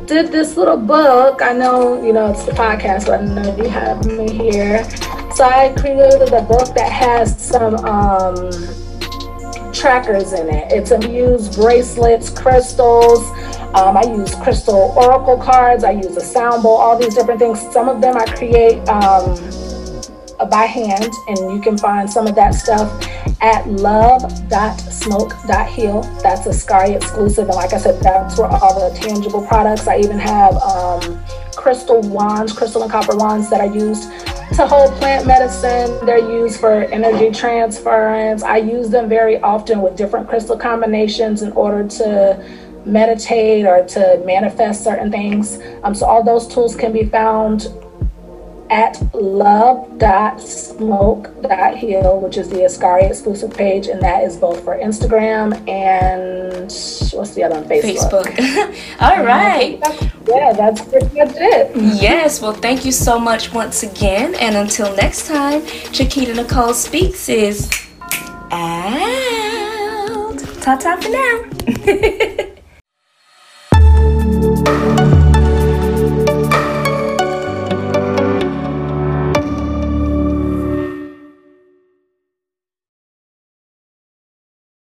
did this little book. I know, you know, it's the podcast, but I know you have me here. So I created a book that has some um, trackers in it. It's a use bracelets, crystals. Um, I use crystal oracle cards. I use a sound bowl, all these different things. Some of them I create um, by hand, and you can find some of that stuff at love.smoke.heal. That's a Scary exclusive. And like I said, that's where all the tangible products. I even have um, crystal wands, crystal and copper wands that I used to hold plant medicine. They're used for energy transference. I use them very often with different crystal combinations in order to meditate or to manifest certain things. Um, so all those tools can be found at love.smoke.heal, which is the Ascari exclusive page, and that is both for Instagram and what's the other one? Facebook. Facebook. [laughs] All mm-hmm. right. That's, yeah, that's pretty much it. Yes, well, thank you so much once again, and until next time, Chiquita Nicole Speaks is out. Ta ta for now. [laughs]